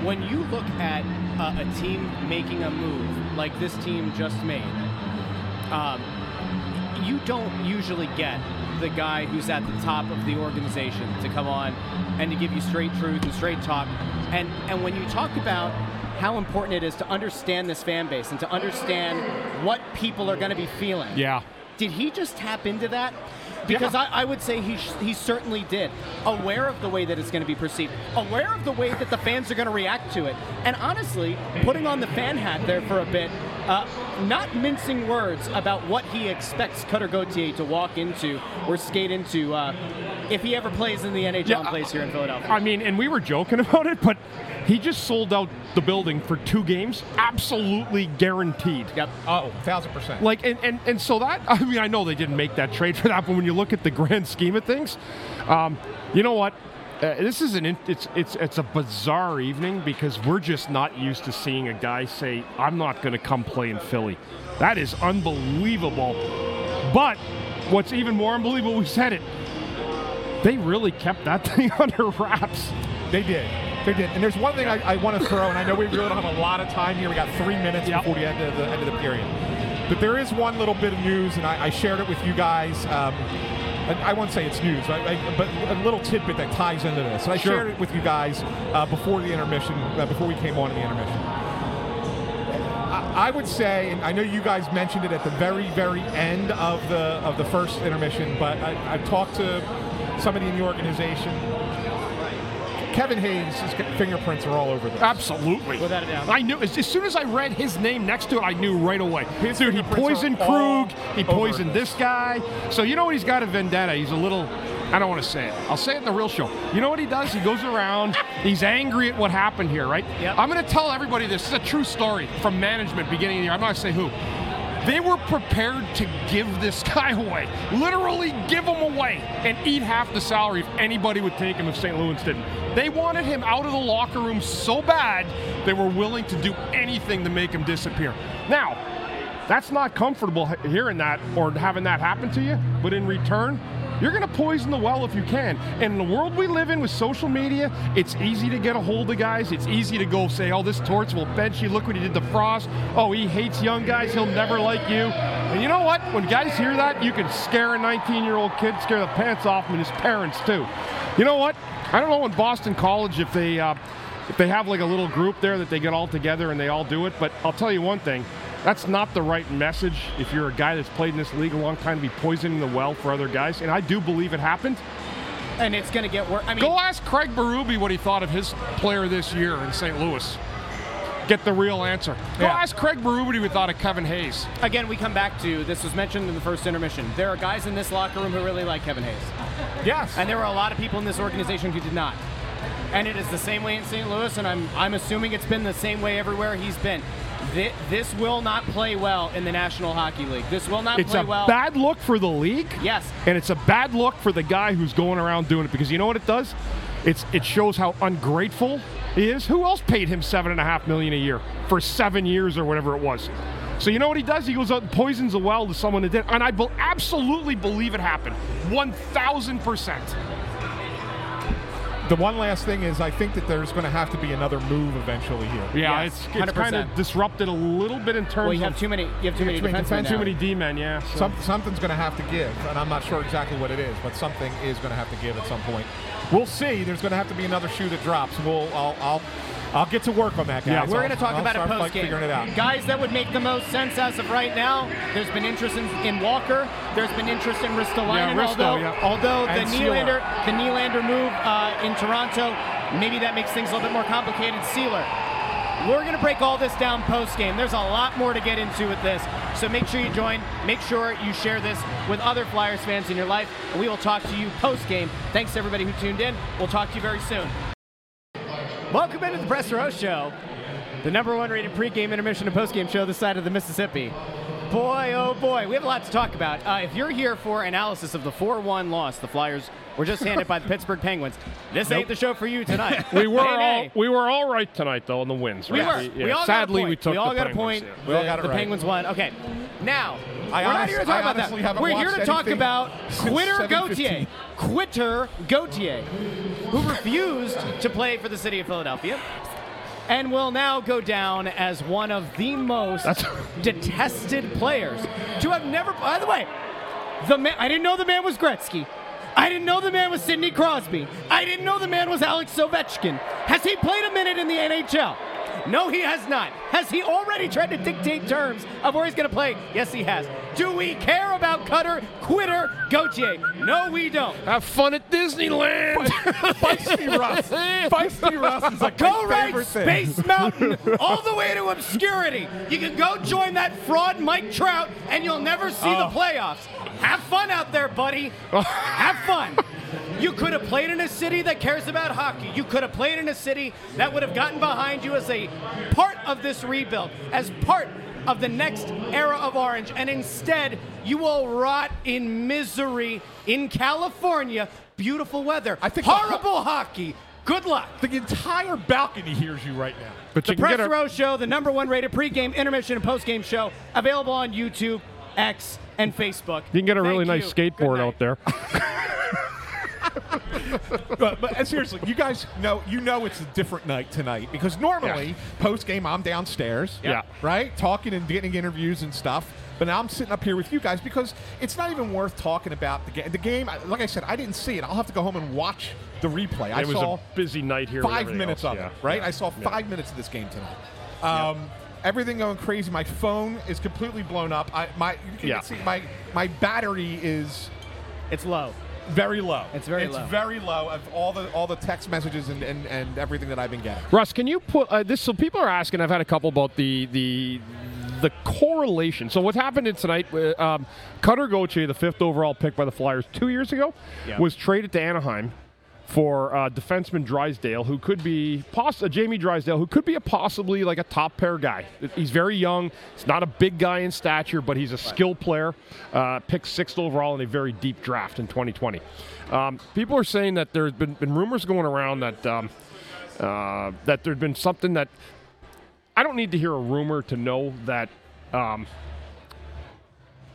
when you look at uh, a team making a move like this team just made, um, you don't usually get the guy who's at the top of the organization to come on and to give you straight truth and straight talk. And and when you talk about how important it is to understand this fan base and to understand what people are going to be feeling. Yeah. Did he just tap into that? Because I, I would say he, sh- he certainly did. Aware of the way that it's going to be perceived, aware of the way that the fans are going to react to it. And honestly, putting on the fan hat there for a bit, uh, not mincing words about what he expects Cutter Gauthier to walk into or skate into uh, if he ever plays in the NHL and plays here in Philadelphia. I mean, and we were joking [LAUGHS] about it, but he just sold out the building for two games, absolutely guaranteed. Yep. Oh, thousand percent. Like, and, and and so that [LAUGHS] I mean, I know they didn't make that trade for that, but when you look at the grand scheme of things, um, you know what? Uh, this is an it's it's it's a bizarre evening because we're just not used to seeing a guy say, "I'm not going to come play in Philly." That is unbelievable. But what's even more unbelievable, we said it. They really kept that [LAUGHS] thing under wraps. They did. They did. And there's one thing I, I want to throw, and I know we really don't have a lot of time here. We got three minutes before the end of the end of the period. But there is one little bit of news, and I, I shared it with you guys. Um, I won't say it's news, I, I, but a little tidbit that ties into this. And I Sure. shared it with you guys uh, before the intermission, uh, before we came on in the intermission. I, I would say, and I know you guys mentioned it at the very, very end of the of the first intermission, but I, I've talked to somebody in the organization. Kevin Hayes' fingerprints are all over this. Absolutely. Without a doubt. I knew as, as soon as I read his name next to it, I knew right away. His Dude, he poisoned Krug. He poisoned this. this guy. So you know what? He's got a vendetta. He's a little. I don't want to say it. I'll say it in the real show. You know what he does? He goes around. He's angry at what happened here, right? Yep. I'm going to tell everybody this. This is a true story from management beginning of the year. I'm not going to say who. They were prepared to give this guy away, literally give him away, and eat half the salary if anybody would take him if St. Louis didn't. They wanted him out of the locker room so bad they were willing to do anything to make him disappear. Now, that's not comfortable hearing that or having that happen to you, but in return, you're going to poison the well if you can. And in the world we live in with social media, it's easy to get a hold of guys. It's easy to go say, oh, this Torts will bench you. Look what he did to Frost. Oh, he hates young guys. He'll never like you. And you know what? When guys hear that, you can scare a 19 year old kid, scare the pants off him and his parents too. You know what? I don't know in Boston College if they. Uh, if they have like a little group there that they get all together and they all do it, but I'll tell you one thing, that's not the right message if you're a guy that's played in this league a long time to be poisoning the well for other guys. And I do believe it happened. And it's going to get worse. I mean, Go ask Craig Berube what he thought of his player this year in St. Louis. Get the real answer. Go Yeah. ask Craig Berube what he thought of Kevin Hayes. again, we come back to this was mentioned in the first intermission. There are guys in this locker room who really like Kevin Hayes. Yes. And there were a lot of people in this organization who did not. And it is the same way in St. Louis, and I'm, I'm assuming it's been the same way everywhere he's been. Thi- This will not play well in the National Hockey League. This will not It's play well. It's a bad look for the league. Yes. And it's a bad look for the guy who's going around doing it because you know what it does? It's it shows how ungrateful he is. Who else paid him seven and a half million a year for seven years or whatever it was? So you know what he does? He goes out and poisons the well to someone that did, and I be- absolutely believe it happened, one thousand percent. The one last thing is, I think that there's going to have to be another move eventually here. Yeah, it's, it's kind of disrupted a little bit in terms Well, you of have too many. You have too many defensemen. too many D men. Yeah, so- Some, something's going to have to give, and I'm not sure exactly what it is, but something is going to have to give at some point. We'll see. There's going to have to be another shoe that drops. We'll, I'll, I'll, I'll get to work on that, guys. We're going to talk I'll about it post game. Figuring it out. Guys that would make the most sense as of right now. There's been interest in, in Walker. There's been interest in Ristolainen. Yeah, Risto, although, yeah. although the And. Nylander, the Nylander move uh, in Toronto, maybe that makes things a little bit more complicated. Sealer. We're going to break all this down post game. There's a lot more to get into with this. So make sure you join. Make sure you share this with other Flyers fans in your life. And we will talk to you post game. Thanks to everybody who tuned in. We'll talk to you very soon. Welcome into the Press Row Show, the number one rated pregame, intermission, and postgame show this side of the Mississippi. Boy, oh boy, we have a lot to talk about. Uh, if you're here for analysis of the 4 1 loss the Flyers were just handed by the [LAUGHS] Pittsburgh Penguins, this ain't the show for you tonight. [LAUGHS] we were all we were all right tonight though in the wins. We were. Yeah, We all Sadly, got we took We all the got a point. yeah. We all got it right. the right. Penguins won. Okay. Now, I we're not here to talk I about that. We're here to talk about [LAUGHS] Quitter 7:15. Gauthier. Quitter Gauthier, who refused to play for the city of Philadelphia. And will now go down as one of the most detested players to have never. By the way, the man. I didn't know the man was Gretzky. I didn't know the man was Sidney Crosby. I didn't know the man was Alex Ovechkin. Has he played a minute in the NHL? No, he has not. Has he already tried to dictate terms of where he's going to play? Yes, he has. Do we care about Cutter, Quitter, Gauthier? No, we don't. Have fun at Disneyland. [LAUGHS] Feisty Russ. Feisty Russ is like Go right favorite thing. Space Mountain all the way to obscurity. You can go join that fraud Mike Trout and you'll never see Oh. the playoffs. Have fun out there, buddy. Have fun. You could have played in a city that cares about hockey. You could have played in a city that would have gotten behind you as a part of this rebuild, as part of the next era of Orange. And instead, you will rot in misery in California. Beautiful weather. I think horrible hockey. Good luck. The entire balcony hears you right now. But the you can Press get a- Row Show, the number one rated pregame, intermission, and postgame show, available on YouTube, X, and Facebook. You can get a really nice you. skateboard out there. [LAUGHS] but, but seriously, you guys know you know it's a different night tonight because normally post game I'm downstairs, Yeah. right, talking and getting interviews and stuff. But now I'm sitting up here with you guys because it's not even worth talking about the game. The game, I- like I said, I didn't see it. I'll have to go home and watch the replay. I it was saw a busy night here. with five everything minutes else. of Yeah. it, right? Yeah. I saw Yeah. five minutes of this game tonight. Um, Everything going crazy. My phone is completely blown up. I, my you can Yeah. see my my battery is it's low. Very low. It's very it's low. very low of all the all the text messages and, and, and everything that I've been getting. Russ, can you put uh, this? So people are asking. I've had a couple about the the the correlation. So what happened in tonight? uh, Um, Cutter Gauthier, the fifth overall pick by the Flyers two years ago, Yeah. was traded to Anaheim. For uh, defenseman Drysdale, who could be poss- uh, Jamie Drysdale, who could be a possibly like a top pair guy. He's very young. He's not a big guy in stature, but he's a skill player. Uh, picked sixth overall in a very deep draft in 2020. Um, people are saying that there's been, been rumors going around that um, uh, that there'd been something that I don't need to hear a rumor to know that um,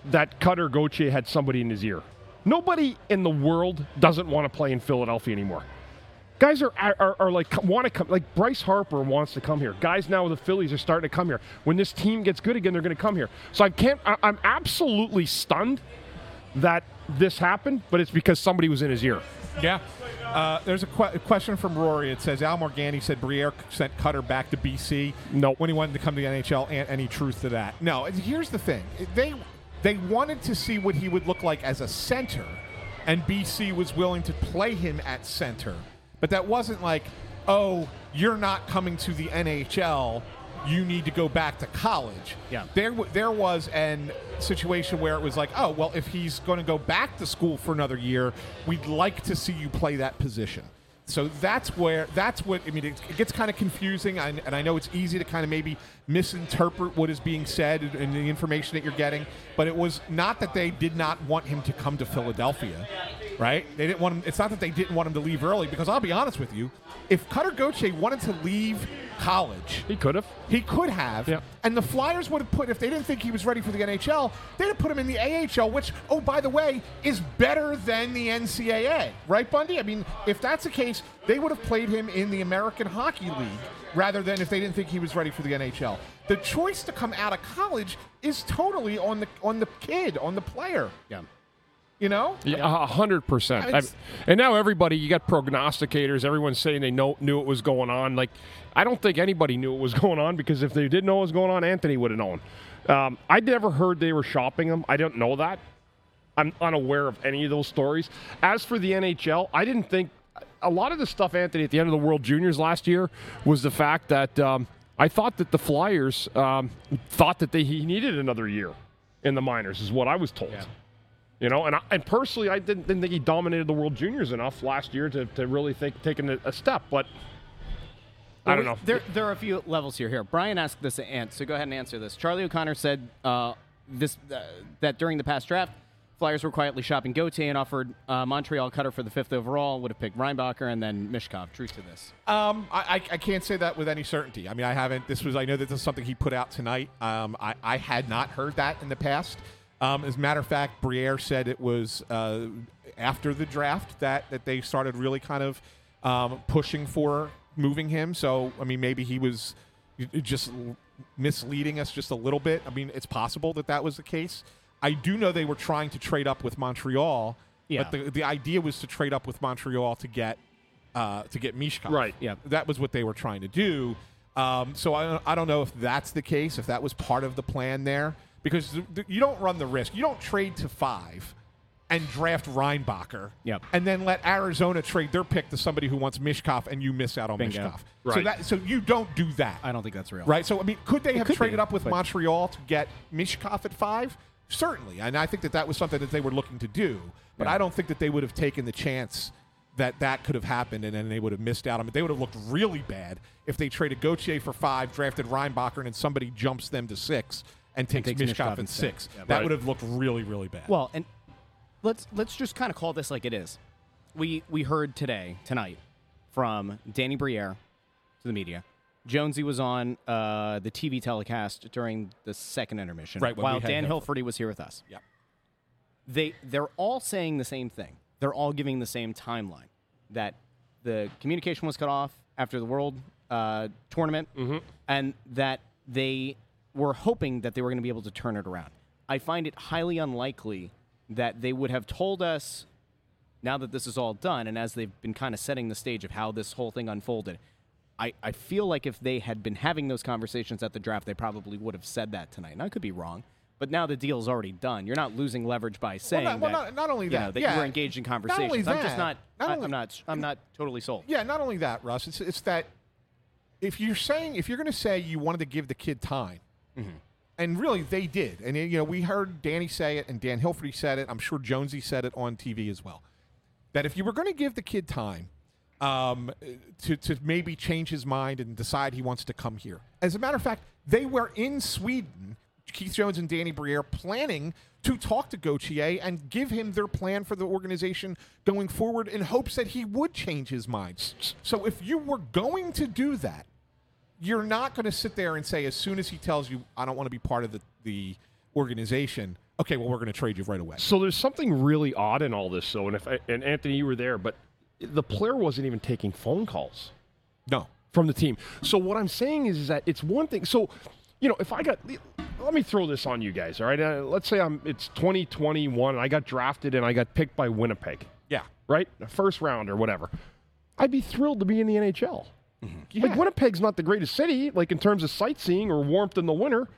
that Cutter Gauthier had somebody in his ear. Nobody in the world doesn't want to play in Philadelphia anymore. Guys are are, are like want to come. Like Bryce Harper wants to come here. Guys now with the Phillies are starting to come here. When this team gets good again, they're going to come here. So I can't. I, I'm absolutely stunned that this happened, but it's because somebody was in his ear. Yeah. Uh, there's a, que- a question from Rory. It says Al Morganti said Briere sent Cutter back to BC. No. When he wanted to come to the NHL. And any truth to that? No. Here's the thing. They they wanted to see what he would look like as a center, and BC was willing to play him at center. But that wasn't like, oh, you're not coming to the NHL. You need to go back to college. Yeah. There, w- there was an situation where it was like, oh, well, if he's going to go back to school for another year, we'd like to see you play that position. So that's where that's what I mean. It, it gets kind of confusing, and, and I know it's easy to kind of maybe misinterpret what is being said and the information that you're getting. But it was not that they did not want him to come to Philadelphia, right? They didn't want him. It's not that they didn't want him to leave early. Because I'll be honest with you, if Cutter Gauthier wanted to leave college, he could have. He could have. Yeah. And the Flyers would have put if they didn't think he was ready for the NHL, they'd have put him in the AHL, which oh by the way is better than the NCAA, right, Bundy? I mean, if that's the case, they would have played him in the American Hockey League rather than if they didn't think he was ready for the NHL. The choice to come out of college is totally on the on the kid, on the player. Yeah. You know? Yeah, a hundred percent. And now everybody, you got prognosticators. Everyone's saying they know knew it was going on. Like, I don't think anybody knew it was [LAUGHS] going on because if they didn't know what was going on, Anthony would have known. Um, I never heard they were shopping him. I don't know that. I'm unaware of any of those stories. As for the NHL, I didn't think a lot of the stuff, Anthony, at the end of the World Juniors last year was the fact that um, I thought that the Flyers um, thought that they, he needed another year in the minors, is what I was told. You know, and I, and personally, I didn't, didn't think he dominated the World Juniors enough last year to, to really think taking a, a step. But I don't know. There, there are a few levels here. Here, Brian asked this, to and so go ahead and answer this. Charlie O'Connor said uh, this uh, that during the past draft, Flyers were quietly shopping Gauthier and offered uh, Montreal cutter for the fifth overall. Would have picked Reinbacher and then Michkov. Truth to this. Um, I, I, can't say that with any certainty. I mean, I haven't. This was. I know that this is something he put out tonight. Um, I, I had not heard that in the past. Um, as a matter of fact, Briere said it was uh, after the draft that that they started really kind of um, pushing for moving him. So I mean, maybe he was just misleading us just a little bit. I mean, it's possible that that was the case. I do know they were trying to trade up with Montreal. Yeah. But the, the idea was to trade up with Montreal to get uh, to get Michkov. Right. Yeah. That was what they were trying to do. Um, so I, I don't know if that's the case, if that was part of the plan there, because th- th- you don't run the risk. You don't trade to five and draft Reinbacher, Yep. and then let Arizona trade their pick to somebody who wants Michkov, and you miss out on Bingo. Michkov. So Right. that so you don't do that. I don't think that's real. Right. So I mean, could they It have could traded be, up with Montreal to get Michkov at five? Certainly, and I think that that was something that they were looking to do. But Yeah. I don't think that they would have taken the chance that that could have happened, and then they would have missed out on it. They would have looked really bad if they traded Gauthier for five, drafted Reinbacher, and then somebody jumps them to six and takes, takes Michkov, Michkov at six. Yeah. that Right. would have looked really, really bad. Well, and let's let's just kind of call this like it is. We we heard today tonight from Danny Briere to the media. Jonesy was on uh, the TV telecast during the second intermission, Right, while Dan. Hilferty was here with us. Yep. They they're all saying the same thing. They're all giving the same timeline that the communication was cut off after the World uh, Tournament, and that they were hoping that they were going to be able to turn it around. I find it highly unlikely that they would have told us now that this is all done, and as they've been kind of setting the stage of how this whole thing unfolded. I, I feel like if they had been having those conversations at the draft, they probably would have said that tonight. And I could be wrong, but now the deal's already done. You're not losing leverage by saying not- well, that, not- not only you that, know, that yeah. you were engaged in Not only conversations. I'm just that, not. not I, only- I'm not. I'm not totally sold. Yeah, not only that, Russ. It's it's that if you're saying if you're going to say you wanted to give the kid time, Mm-hmm. and really they did, and you know we heard Danny say it, and Dan Hilferty said it. I'm sure Jonesy said it on TV as well. That if you were going to give the kid time, um, to to maybe change his mind and decide he wants to come here. As a matter of fact, they were in Sweden, Keith Jones and Danny Briere, planning to talk to Gauthier and give him their plan for the organization going forward in hopes that he would change his mind. So if you were going to do that, you're not going to sit there and say as soon as he tells you I don't want to be part of the the organization, okay, well we're going to trade you right away. So there's something really odd in all this, though. And if and Anthony, you were there, but the player wasn't even taking phone calls. No, from the team. So what I'm saying is, is that it's one thing. So, you know, if I got, let me throw this on you guys. All right, uh, let's say I'm it's 2021 and I got drafted and I got picked by Winnipeg. Yeah, right, the first round or whatever. I'd be thrilled to be in the NHL. Mm-hmm. Like Winnipeg's not the greatest city, like in terms of sightseeing or warmth in the winter,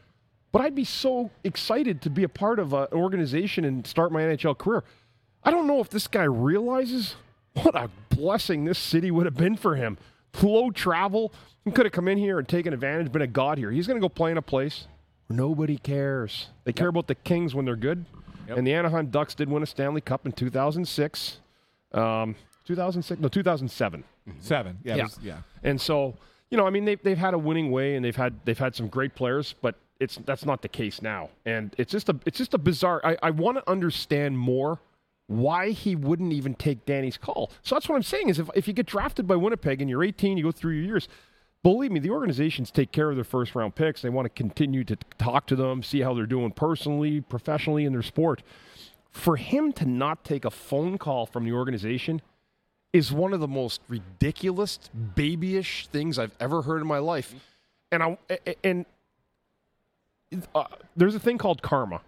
but I'd be so excited to be a part of a- an organization and start my NHL career. I don't know if this guy realizes what a blessing this city would have been for him. Low travel, he could have come in here and taken advantage, been a god here. He's going to go play in a place where nobody cares. They care about the Kings when they're good, and the Anaheim Ducks did win a Stanley Cup in 2006. Um, 2006, no, 2007. Seven, yeah, yeah. was- yeah. And so, you know, I mean, they've, they've had a winning way and they've had they've had some great players, but it's that's not the case now. And it's just a it's just a bizarre. I, I want to understand more why he wouldn't even take Danny's call. So that's what I'm saying is if if you get drafted by Winnipeg and you're 18, you go through your years. Believe me, the organizations take care of their first round picks. They want to continue to talk to them, see how they're doing personally, professionally in their sport. For him to not take a phone call from the organization is one of the most ridiculous, babyish things I've ever heard in my life. And I and uh, there's a thing called karma,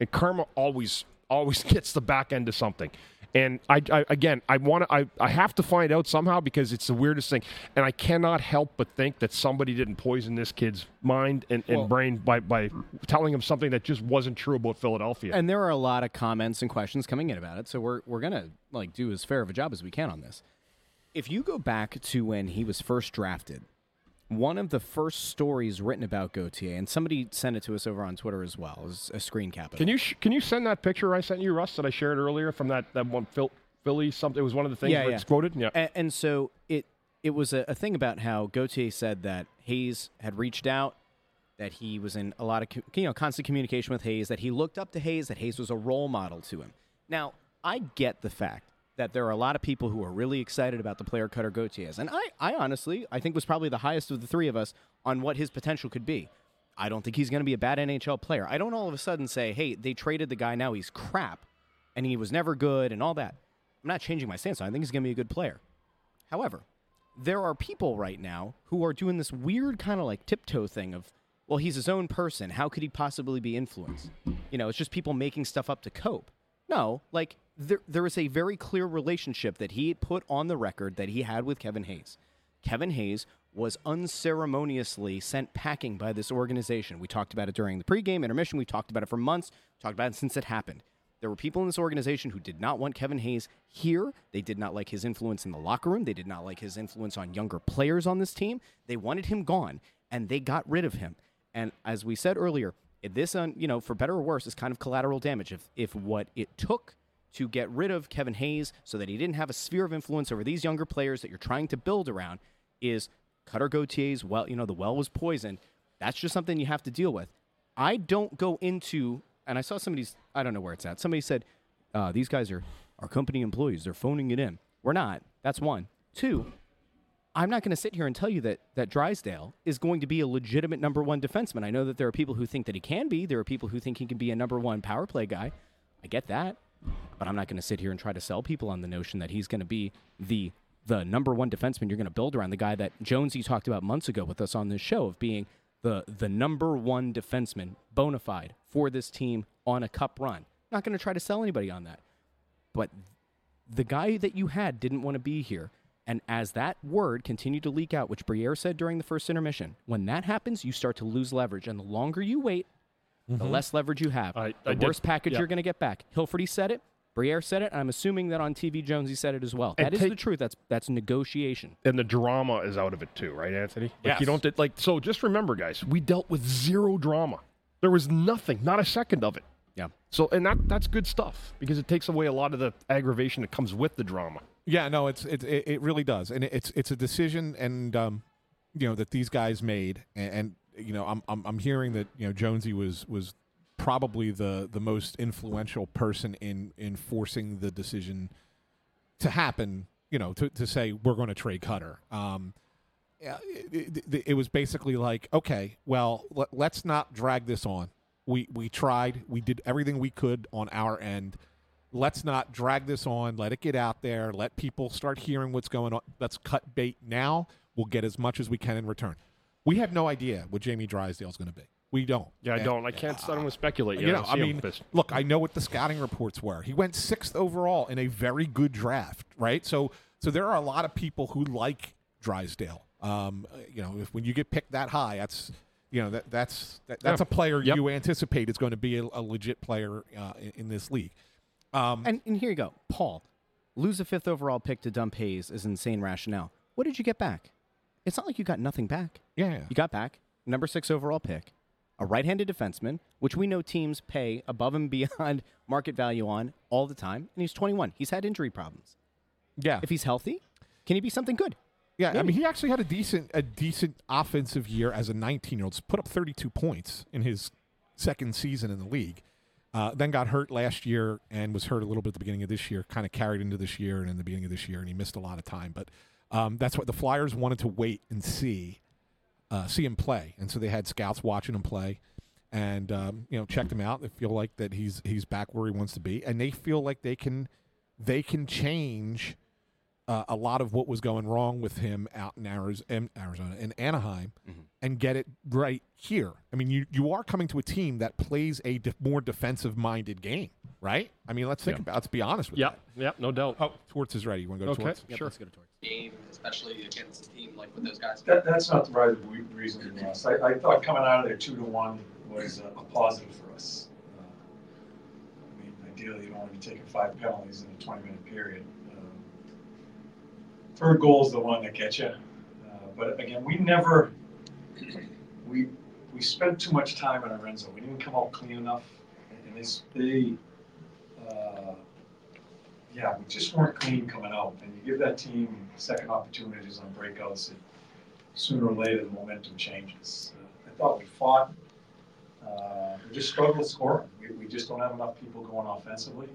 and karma always always [LAUGHS] gets the back end of something. And I, I again, I want to, I, I have to find out somehow because it's the weirdest thing, and I cannot help but think that somebody didn't poison this kid's mind and, and Well- brain by by telling him something that just wasn't true about Philadelphia. And there are a lot of comments and questions coming in about it, so we're we're gonna like do as fair of a job as we can on this. If you go back to when he was first drafted, one of the first stories written about Gauthier, and somebody sent it to us over on Twitter as well, is a screen cap. Can you sh- can you send that picture I sent you, Russ, that I shared earlier from that that one Phil, Philly something? It was one of the things where it's quoted. Yeah. And, and so it it was a, a thing about how Gauthier said that Hayes had reached out, that he was in a lot of you know constant communication with Hayes, that he looked up to Hayes, that Hayes was a role model to him. Now I get the fact that there are a lot of people who are really excited about the player Cutter Gauthier is, and I I honestly I think was probably the highest of the three of us on what his potential could be. I don't think he's going to be a bad NHL player. I don't all of a sudden say, hey, they traded the guy, now he's crap, and he was never good, and all that. I'm not changing my stance. I think he's going to be a good player. However, there are people right now who are doing this weird kind of like tiptoe thing of, well, he's his own person. How could he possibly be influenced? You know, it's just people making stuff up to cope. No, like there, there is a very clear relationship that he put on the record that he had with Kevin Hayes. Kevin Hayes was unceremoniously sent packing by this organization. We talked about it during the pregame intermission. We talked about it for months. Talked about it since it happened. There were people in this organization who did not want Kevin Hayes here. They did not like his influence in the locker room. They did not like his influence on younger players on this team. They wanted him gone, and they got rid of him. And as we said earlier, this, you know, for better or worse, is kind of collateral damage. If if what it took to get rid of Kevin Hayes so that he didn't have a sphere of influence over these younger players that you're trying to build around is Cutter Gauthier's well, you know, the well was poisoned. That's just something you have to deal with. I don't go into, and I saw somebody's, I don't know where it's at. Somebody said, uh, these guys are our company employees. They're phoning it in. We're not. That's one. Two, I'm not going to sit here and tell you that that Drysdale is going to be a legitimate number one defenseman. I know that there are people who think that he can be. There are people who think he can be a number one power play guy. I get that, but I'm not going to sit here and try to sell people on the notion that he's going to be the the number one defenseman you're going to build around the guy that Jonesy talked about months ago with us on this show of being the the number one defenseman bona fide for this team on a cup run. Not going to try to sell anybody on that, but the guy that you had didn't want to be here. And as that word continued to leak out, which Briere said during the first intermission, when that happens, you start to lose leverage. And the longer you wait, the Mhm. less leverage you have. I the did- worst package yeah. you're going to get back. Hilferty said it. Briere said it. And I'm assuming that on TV, Jonesy said it as well. And That is take- the truth. That's that's negotiation. and the drama is out of it too, right, Anthony? Like Yes. you don't like so just remember guys, we dealt with zero drama. There was nothing, not a second of it. Yeah. So and that that's good stuff because it takes away a lot of the aggravation that comes with the drama. Yeah, no, it's it it, it really does, and it's it's a decision, and um, you know that these guys made, and, and you know I'm, I'm I'm hearing that you know Jonesy was was probably the the most influential person in in forcing the decision to happen. You know, to to say we're going to trade Cutter. Um, it, it, it was basically like, okay, well, let, let's not drag this on. We we tried, we did everything we could on our end. Let's not drag this on. Let it get out there. Let people start hearing what's going on. Let's cut bait now. We'll get as much as we can in return. We have no idea what Jamie Drysdale is going to be. We don't. Yeah, I don't. I can't. I don't want to speculate. you know, don't I see him mean, look, I know what the scouting reports were. He went sixth overall in a very good draft, right? So, so there are a lot of people who like Drysdale. Um, you know, if when you get picked that high, that's you know that that's that, that's Yeah. a player Yep. you anticipate is going to be a, a legit player uh, in, in this league. Um, and, and here you go, Paul. Lose a fifth overall pick to Dump Hayes is insane rationale. What did you get back? It's not like you got nothing back. Yeah. You got back number six overall pick, a right-handed defenseman, which we know teams pay above and [LAUGHS] beyond market value on all the time, and he's 21. He's had injury problems. Yeah. If he's healthy, can he be something good? Yeah, I mean, he actually had a decent a decent offensive year as a 19 year old. Put up 32 points in his second season in the league. Uh, then got hurt last year and was hurt a little bit at the beginning of this year. Kind of carried into this year and in the beginning of this year, and he missed a lot of time. But um, that's what the Flyers wanted to wait and see, uh, see him play, and so they had scouts watching him play, and um, you know checked him out. They feel like that he's he's back where he wants to be, and they feel like they can they can change uh, a lot of what was going wrong with him out in Arizona, in, Arizona, in Anaheim, and get it right here. I mean, you you are coming to a team that plays a de- more defensive minded game, right? I mean, let's think Yeah. about. Let's be honest with Yep, yep, no doubt. Oh, Torts is ready. You want to go to Okay, Torts? sure. game, especially against a team like with those guys. That, that's not the right reason to be honest. I, I thought coming out of there two to one was a, a positive for us. Uh, I mean, ideally, you don't want to be taking five penalties in a twenty minute period. Third goal is the one that gets you. Uh, but again, we never, we, we spent too much time end zone. We didn't come out clean enough. And this, they, uh, yeah, we just weren't clean coming out. And you give that team second opportunities on breakouts, and sooner or later the momentum changes. Uh, I thought we fought. Uh, we just struggled scoring. We, we just don't have enough people going offensively.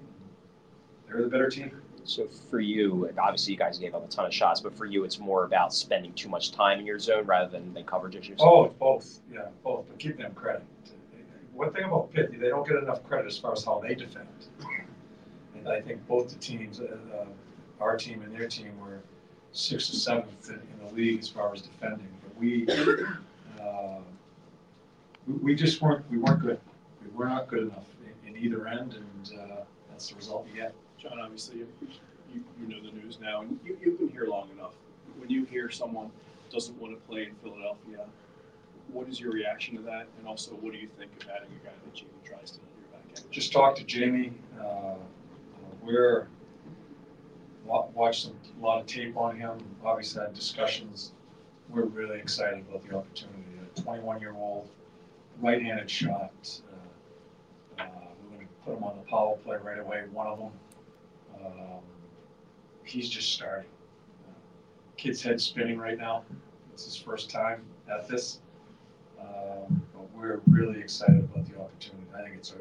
They're the better team. So for you, obviously you guys gave up a ton of shots, but for you, it's more about spending too much time in your zone rather than, than coverage issues. Oh, both. Yeah, both. But give them credit. One thing about Pitt, they don't get enough credit as far as how they defend. And I think both the teams, uh, uh, our team and their team, were sixth or seventh in, in the league as far as defending. But we, uh, we, we just weren't we weren't good. We were not good enough in, in either end, and uh, that's the result you get. John, obviously, you, you, know the news now, and you, you've been here long enough. When you hear someone doesn't want to play in Philadelphia, what is your reaction to that? And also, what do you think of adding a guy that Jamie Drysdale your back end? just talked to Jamie. Uh, uh, we're watched a lot of tape on him. Obviously, had discussions. We're really excited about the opportunity. A 21 year old, right-handed shot. Uh, uh, we're going to put him on the power play right away. One of them. Um, he's just starting. Uh, kid's head spinning right now. It's his first time at this. Um, but we're really excited about the opportunity. I think it's a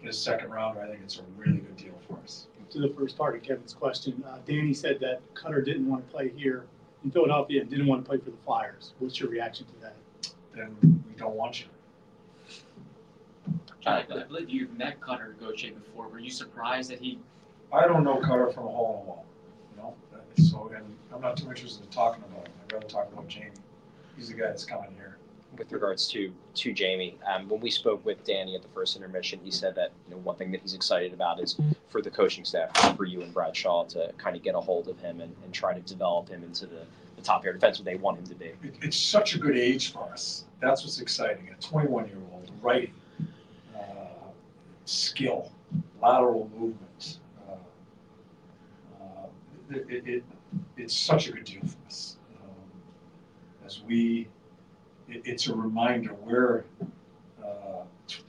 get a second rounder. I think it's a really good deal for us. to the first part of Kevin's question, uh, Danny said that Cutter didn't want to play here in Philadelphia and didn't want to play for the Flyers. What's your reaction to that? Then we don't want you. John, I believe you've met Cutter Gauthier before. Were you surprised that he? I don't know Cutter from a hole in the wall. You know, so and I'm not too interested in talking about him. I'd rather talk about Jamie. He's the guy that's coming here. With regards to to Jamie, um, when we spoke with Danny at the first intermission, he said that you know one thing that he's excited about is for the coaching staff, for you and Brad Shaw to kind of get a hold of him and, and try to develop him into the, the top pair defenseman they want him to be. It, it's such a good age for us. That's what's exciting. A 21 year old writing, uh, skill, lateral movement. It, it, it, it's such a good deal for us. Um, as we, it, it's a reminder we're uh,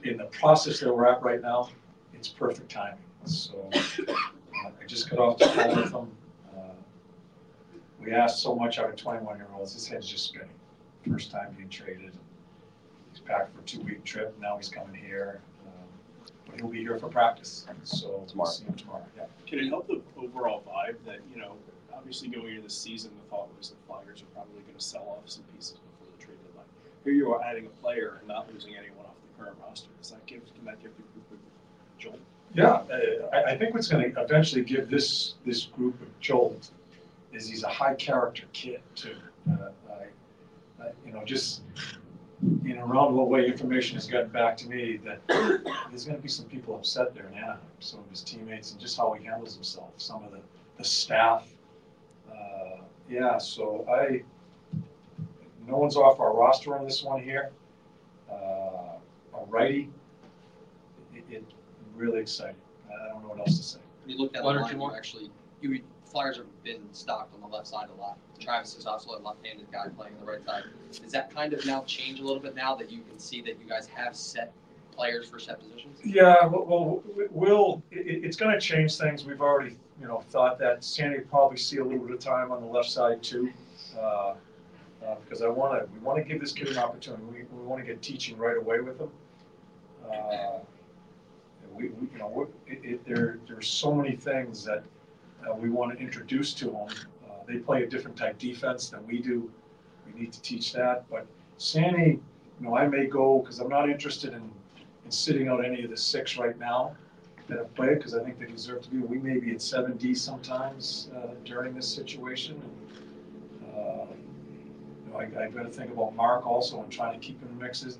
in the process that we're at right now. It's perfect timing. So uh, I just got off the phone with them. Uh, we asked so much out of twenty-one year olds, his head's just spinning. First time being traded. He's packed for a two-week trip, now he's coming here. But he'll be here for practice, so we'll see him tomorrow, yeah. Can it help the overall vibe that, you know, obviously going into the season, the thought was the Flyers are probably going to sell off some pieces before the trade deadline. Here you are adding a player and not losing anyone off the current roster. Does that give, can that give the group a jolt? Yeah, uh, I, I think what's gonna eventually give this, this group a jolt is he's a high character kid too. Uh, I, I, you know, just in a roundabout way, information has gotten back to me that there's gonna be some people upset there in Anaheim, some of his teammates and just how he handles himself, some of the, the staff. Uh, Yeah, so I, no one's off our roster on this one here. Uh, A righty, it, it, really exciting. I don't know what else to say. When you looked at the One or line, two you more? actually, you, Flyers have been stocked on the left side a lot. Travis is also a left-handed guy playing on the right side. Does that kind of now change a little bit now that you can see that you guys have set players for set positions? Yeah, well, well, we- we'll, it, it's gonna change things. We've already, you know, thought that Sandy probably see a little bit of time on the left side too. uh, uh, Because I wanna, we wanna give this kid an opportunity. We, we wanna get teaching right away with him. Uh, We, we, you know, it, it, there, there's so many things that uh, we wanna introduce to them. Uh, They play a different type defense than we do. We need to teach that, but Sandy, you know, I may go, because I'm not interested in in sitting out any of the six right now that have played, because I think they deserve to be. We may be at seven D sometimes uh, during this situation. Uh, You know, I, I gotta think about Mark also and trying to keep the mixes.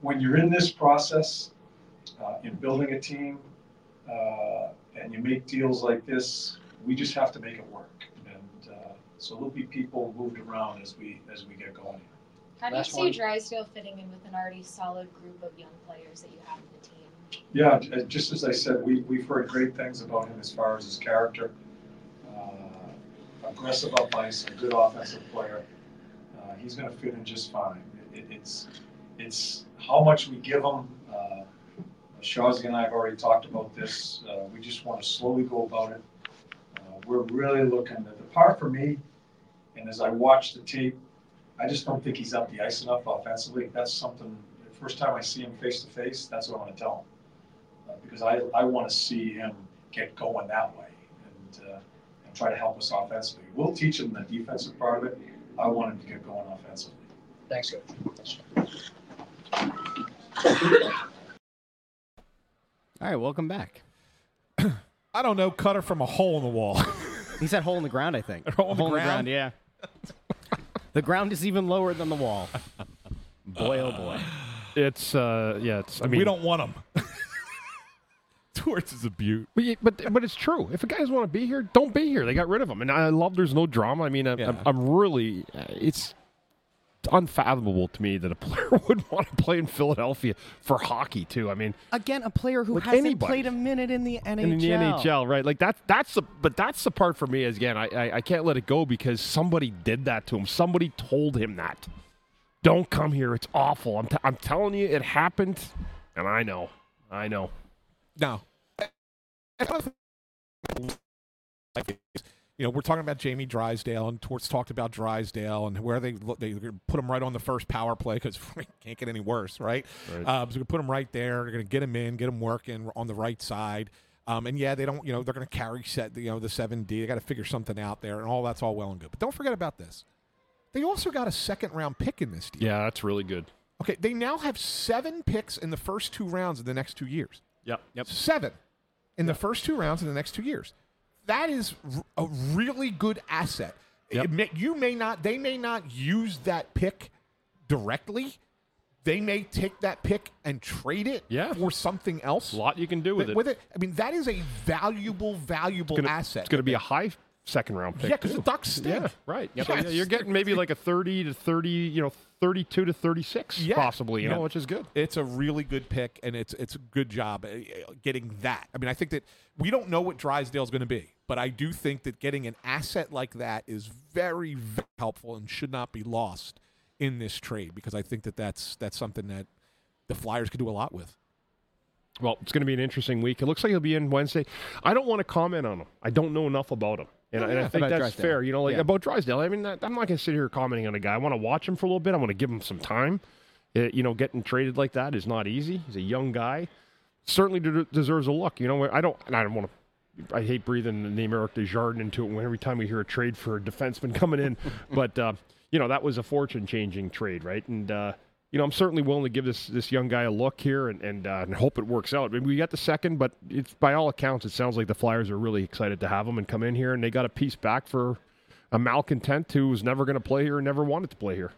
When you're in this process, uh, in building a team, uh, and you make deals like this, we just have to make it work. And uh, so there'll be people moved around as we, as we get going. How do you Last see one. Drysdale fitting in with an already solid group of young players that you have in the team? Yeah, j- just as I said, we, we've heard great things about him as far as his character. Uh, Aggressive up ice, a good offensive player. Uh, He's gonna fit in just fine. It, it's, it's how much we give him. Uh, and I have already talked about this. Uh, We just wanna slowly go about it. We're really looking, at the part for me, and as I watch the tape, I just don't think he's up the ice enough offensively. That's something, the first time I see him face to face, that's what I'm gonna tell him uh, because I, I want to see him get going that way and, uh, and try to help us offensively. We'll teach him the defensive part of it. I want him to get going offensively. Thanks, Coach. All right, welcome back. I don't know, cut cutter from a hole in the wall. [LAUGHS] He said hole in the ground, I think. hole in the ground? yeah. [LAUGHS] the ground is even lower than the wall. Boy, oh boy. It's uh, yeah. It's. I mean, we don't want him. [LAUGHS] Torts is a beaut. But, y- but but it's true. If a guys want to be here, don't be here. They got rid of him, and I love. There's no drama. I mean, I'm, I'm, I'm really. uh, It's unfathomable to me that a [LAUGHS] player would want to play in Philadelphia for hockey too. I mean, Again, a player who With hasn't anybody. played a minute in the NHL. in the NHL, right? Like that's that's the but that's the part for me. Is again, I, I I can't let it go because somebody did that to him. Somebody told him that. Don't come here. It's awful. I'm t- I'm telling you, it happened, and I know, I know. Now, you know, we're talking about Jamie Drysdale, and Torts talked about Drysdale and where they they put him right on the first power play because we [LAUGHS] can't get any worse, right? Right. Um, so we put him right there. They're going to get him in, get him working on the right side. Um, and yeah, they don't, you know, they're going to carry set, you know, the seven D. They got to figure something out there, and all that's all well and good. But don't forget about this. They also got a second round pick in this deal. Yeah, that's really good. Okay, they now have seven picks in the first two rounds of the next two years. Yep. Yep. Seven in the first two rounds in the next two years. That is a really good asset. It may- you may not, they may not use that pick directly. They may take that pick and trade it Yeah. for something else. A lot you can do with But it. With it, I mean, that is a valuable, valuable gonna- asset. It's going to be a high second round pick. Yeah, 'cause the. Ducks stink. Yeah, right. Yep. Yeah, you're getting maybe like a 30 to 30, you know, 32 to 36 Yeah. possibly, you Yeah. know, which is good. It's a really good pick, and it's it's a good job uh, uh, getting that. I mean, I think that we don't know what Drysdale's going to be, but I do think that getting an asset like that is very, very helpful and should not be lost in this trade because I think that that's that's something that the Flyers could do a lot with. Well, it's going to be an interesting week. It looks like he'll be in Wednesday. I don't want to comment on him. I don't know enough about him. And, Oh, I- and. I think About that's Drysdale. fair. You know, like Yeah. about Drysdale. I mean, that, I'm not going to sit here commenting on a guy. I want to watch him for a little bit. I want to give him some time. Uh, you know, getting traded like that is not easy. He's a young guy. Certainly de- deserves a look. You know, I don't. And I don't want to. I hate breathing the name Eric Desjardins into it when every time we hear a trade for a defenseman [LAUGHS] coming in. but uh, you know, that was a fortune-changing trade, right? And uh, you know, I'm certainly willing to give this this young guy a look here and and, uh, and hope it works out. Maybe we got the second, but it's by all accounts, it sounds like the Flyers are really excited to have him and come in here, and they got a piece back for a malcontent who was never going to play here and never wanted to play here.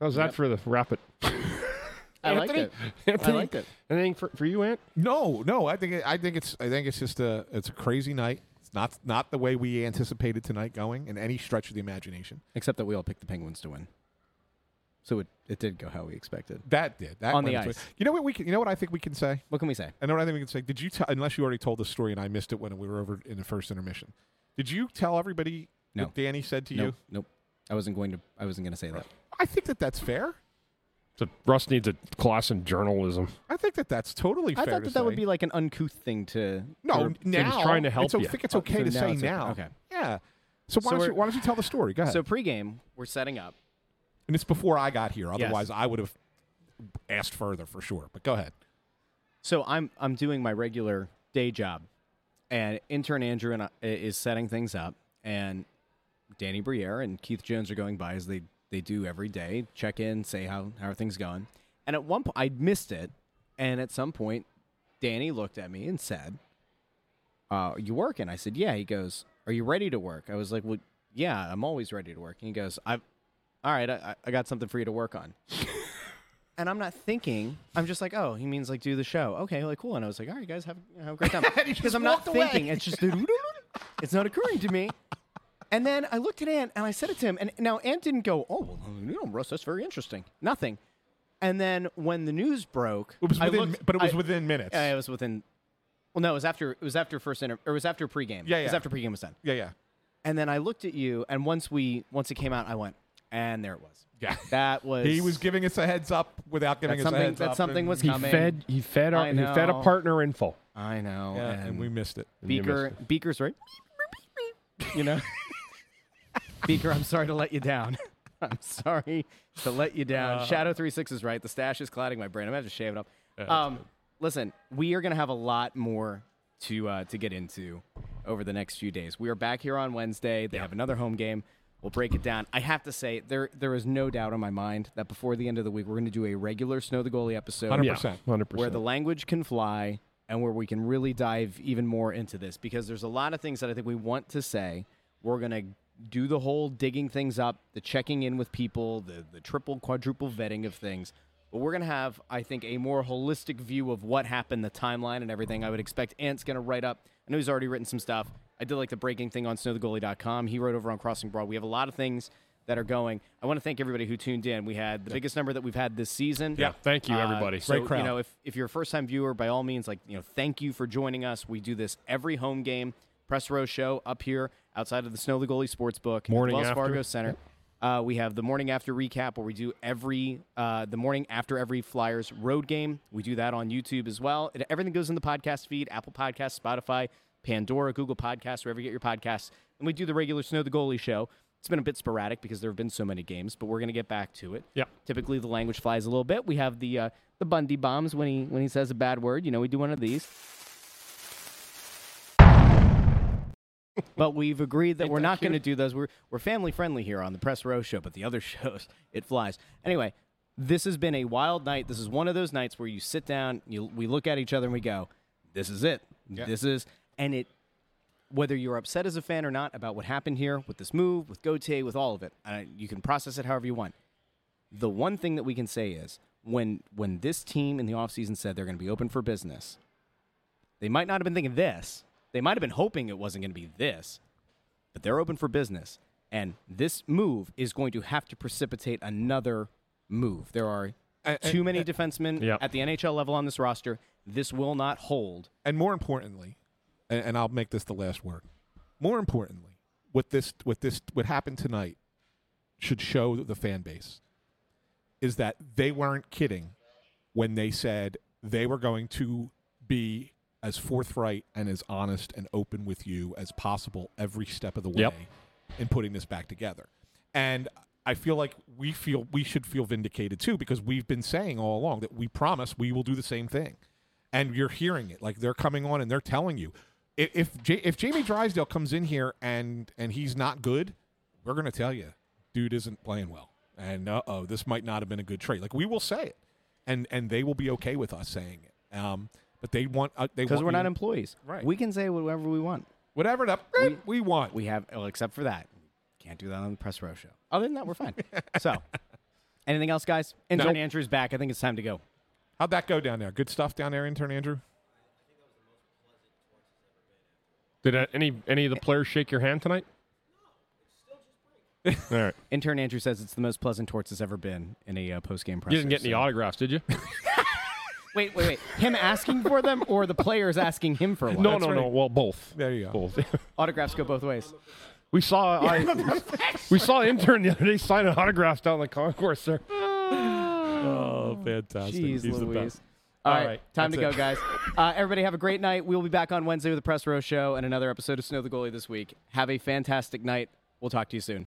How's that Yep. for the rapid? [LAUGHS] I liked Anthony? it. Anthony, I liked it. Anything for, for you, Ant? No, no. I think it, I think it's I think it's just a it's a crazy night. It's not not the way we anticipated tonight going in any stretch of the imagination. Except that we all picked the Penguins to win. So it, it did go how we expected. That did that On the went ice. You know what we can, you know what I think we can say. What can we say? I know what I think we can say. Did you tell unless you already told the story and I missed it when we were over in the first intermission? Did you tell everybody No. what Danny said to nope, you? Nope. I wasn't going to. I wasn't going to say that. I think that that's fair. So Russ needs a class in journalism. I think that that's totally I fair thought to that that would say. be like an uncouth thing to. No, to- now trying to help it's, o- you. I think it's Oh, okay so to now say it's okay. now. Okay. Yeah. So why, So don't you, we're- why don't you tell the story? Go ahead. So pregame, we're setting up. And it's before I got here. Otherwise, I would have asked further for sure. But go ahead. So I'm I'm doing my regular day job, and intern Andrew and I, is setting things up, and Danny Briere and Keith Jones are going by as they they do every day, check in, say how how are things going. And at one point, I missed it, and at some point, Danny looked at me and said, uh, "You working?" I said, "Yeah." He goes, "Are you ready to work?" I was like, "Well, yeah, I'm always ready to work." And he goes, "I've all right, I, I got something for you to work on." [LAUGHS] and I'm not thinking. I'm just like, oh, he means like do the show. Okay, like cool. And I was like, all right, guys, have, have a great time. [LAUGHS] Because I'm not away. thinking. It's just [LAUGHS] it's not occurring to me. And then I looked at Ant and I said it to him. And now Ant didn't go, oh, well, you know, Russ, that's very interesting. Nothing. And then when the news broke, It was I within, looked- but it was I- within minutes. uh, it was within. Well, no, it was after. It was after first inter. Or it was after pregame. Yeah, It was after pregame was done. yeah, yeah. And then I looked at you, and once we once it came out, I went, and there it was. Yeah. That [LAUGHS] was. He was giving us a heads up without giving That's us a something- heads that up. something and- was He coming. fed he fed our he fed a know. partner info. I know. Yeah, and we missed it. And you Beaker, missed Beaker's right. You know, [LAUGHS] Beaker. I'm sorry to let you down. [LAUGHS] I'm sorry to let you down. Uh, Shadow three six is right. The stash is clouding my brain. I'm gonna have to shave it up. Um, listen, we are gonna have a lot more to uh, to get into over the next few days. We are back here on Wednesday. They have another home game. We'll break it down. I have to say, there there is no doubt in my mind that before the end of the week, we're going to do a regular Snow the Goalie episode. 100%. 100%. Where the language can fly and where we can really dive even more into this because there's a lot of things that I think we want to say. We're going to do the whole digging things up, the checking in with people, the, the triple, quadruple vetting of things. But we're going to have, I think, a more holistic view of what happened, the timeline, and everything. I would expect Ant's going to write up. I know he's already written some stuff. I did like the breaking thing on snowthegoalie.com. He wrote over on Crossing Broad. We have a lot of things that are going. I want to thank everybody who tuned in. We had the biggest number that we've had this season. Yeah, thank you, Uh, everybody. So, Great crowd. you know, if, if you're a first time viewer, by all means, like, you know, thank you for joining us. We do this every home game. Press row show up here outside of the Snow the Goalie Sportsbook, Morning Wells after. Fargo Center. Uh, we have the morning after recap where we do every uh, the morning after every Flyers road game. We do that on YouTube as well. It, everything goes in the podcast feed: Apple Podcast, Spotify, Pandora, Google Podcasts, wherever you get your podcasts. And we do the regular Snow the Goalie show. It's been a bit sporadic because there have been so many games, but we're going to get back to it. Yeah. Typically, the language flies a little bit. We have the uh, the Bundy bombs when he when he says a bad word. You know, we do one of these. but we've agreed that we're not going to do those. We're we're family friendly here on the Press Row Show, but the other [LAUGHS] shows it flies. Anyway, this has been a wild night. This is one of those nights where you sit down, you we look at each other and we go, "This is it. Yeah. This is." And it, whether you're upset as a fan or not about what happened here with this move, with Gauthier, with all of it, uh, you can process it however you want. The one thing that we can say is when when this team in the offseason said they're going to be open for business, they might not have been thinking this. They might have been hoping it wasn't going to be this, but they're open for business. And this move is going to have to precipitate another move. There are And- too and- many and- defensemen Yep. at the NHL level on this roster. This will not hold. And more importantly, and, and I'll make this the last word. More importantly, what this what this what happened tonight should show the fan base is that they weren't kidding when they said they were going to be as forthright and as honest and open with you as possible every step of the way Yep. in putting this back together. And I feel like we feel we should feel vindicated too because we've been saying all along that we promise we will do the same thing. And you're hearing it. Like they're coming on and they're telling you. If if, J- if Jamie Drysdale comes in here and and he's not good, we're going to tell you, dude isn't playing well. And uh oh, this might not have been a good trade. Like we will say it. And and they will be okay with us saying it. Um but they want uh, they Because we're not employees. Right. We can say whatever we want. Whatever the we, we want. We have, well, except for that. Can't do that on the press row show. Other than that, we're fine. [LAUGHS] so, anything else, guys? Intern Nope. Andrew's back. I think it's time to go. How'd that go down there? Good stuff down there, intern Andrew. Did uh, any any of the players shake your hand tonight? All right. [LAUGHS] Intern Andrew says it's the most pleasant torts has ever been in a uh, post game press. You didn't get any autographs, did you? [LAUGHS] Wait, wait, wait. Him asking for them or the players asking him for one? no, That's no, right. no. Well, both. There you go. Both. [LAUGHS] Autographs go both ways. we saw I, we saw intern the other day signing autographs down the concourse there. [SIGHS] Oh, fantastic. Jeez He's the best. All All right, right, time to go, it. guys. [LAUGHS] Uh, everybody have a great night. We will be back on Wednesday with the Press Row Show and another episode of Snow the Goalie this week. Have a fantastic night. We'll talk to you soon.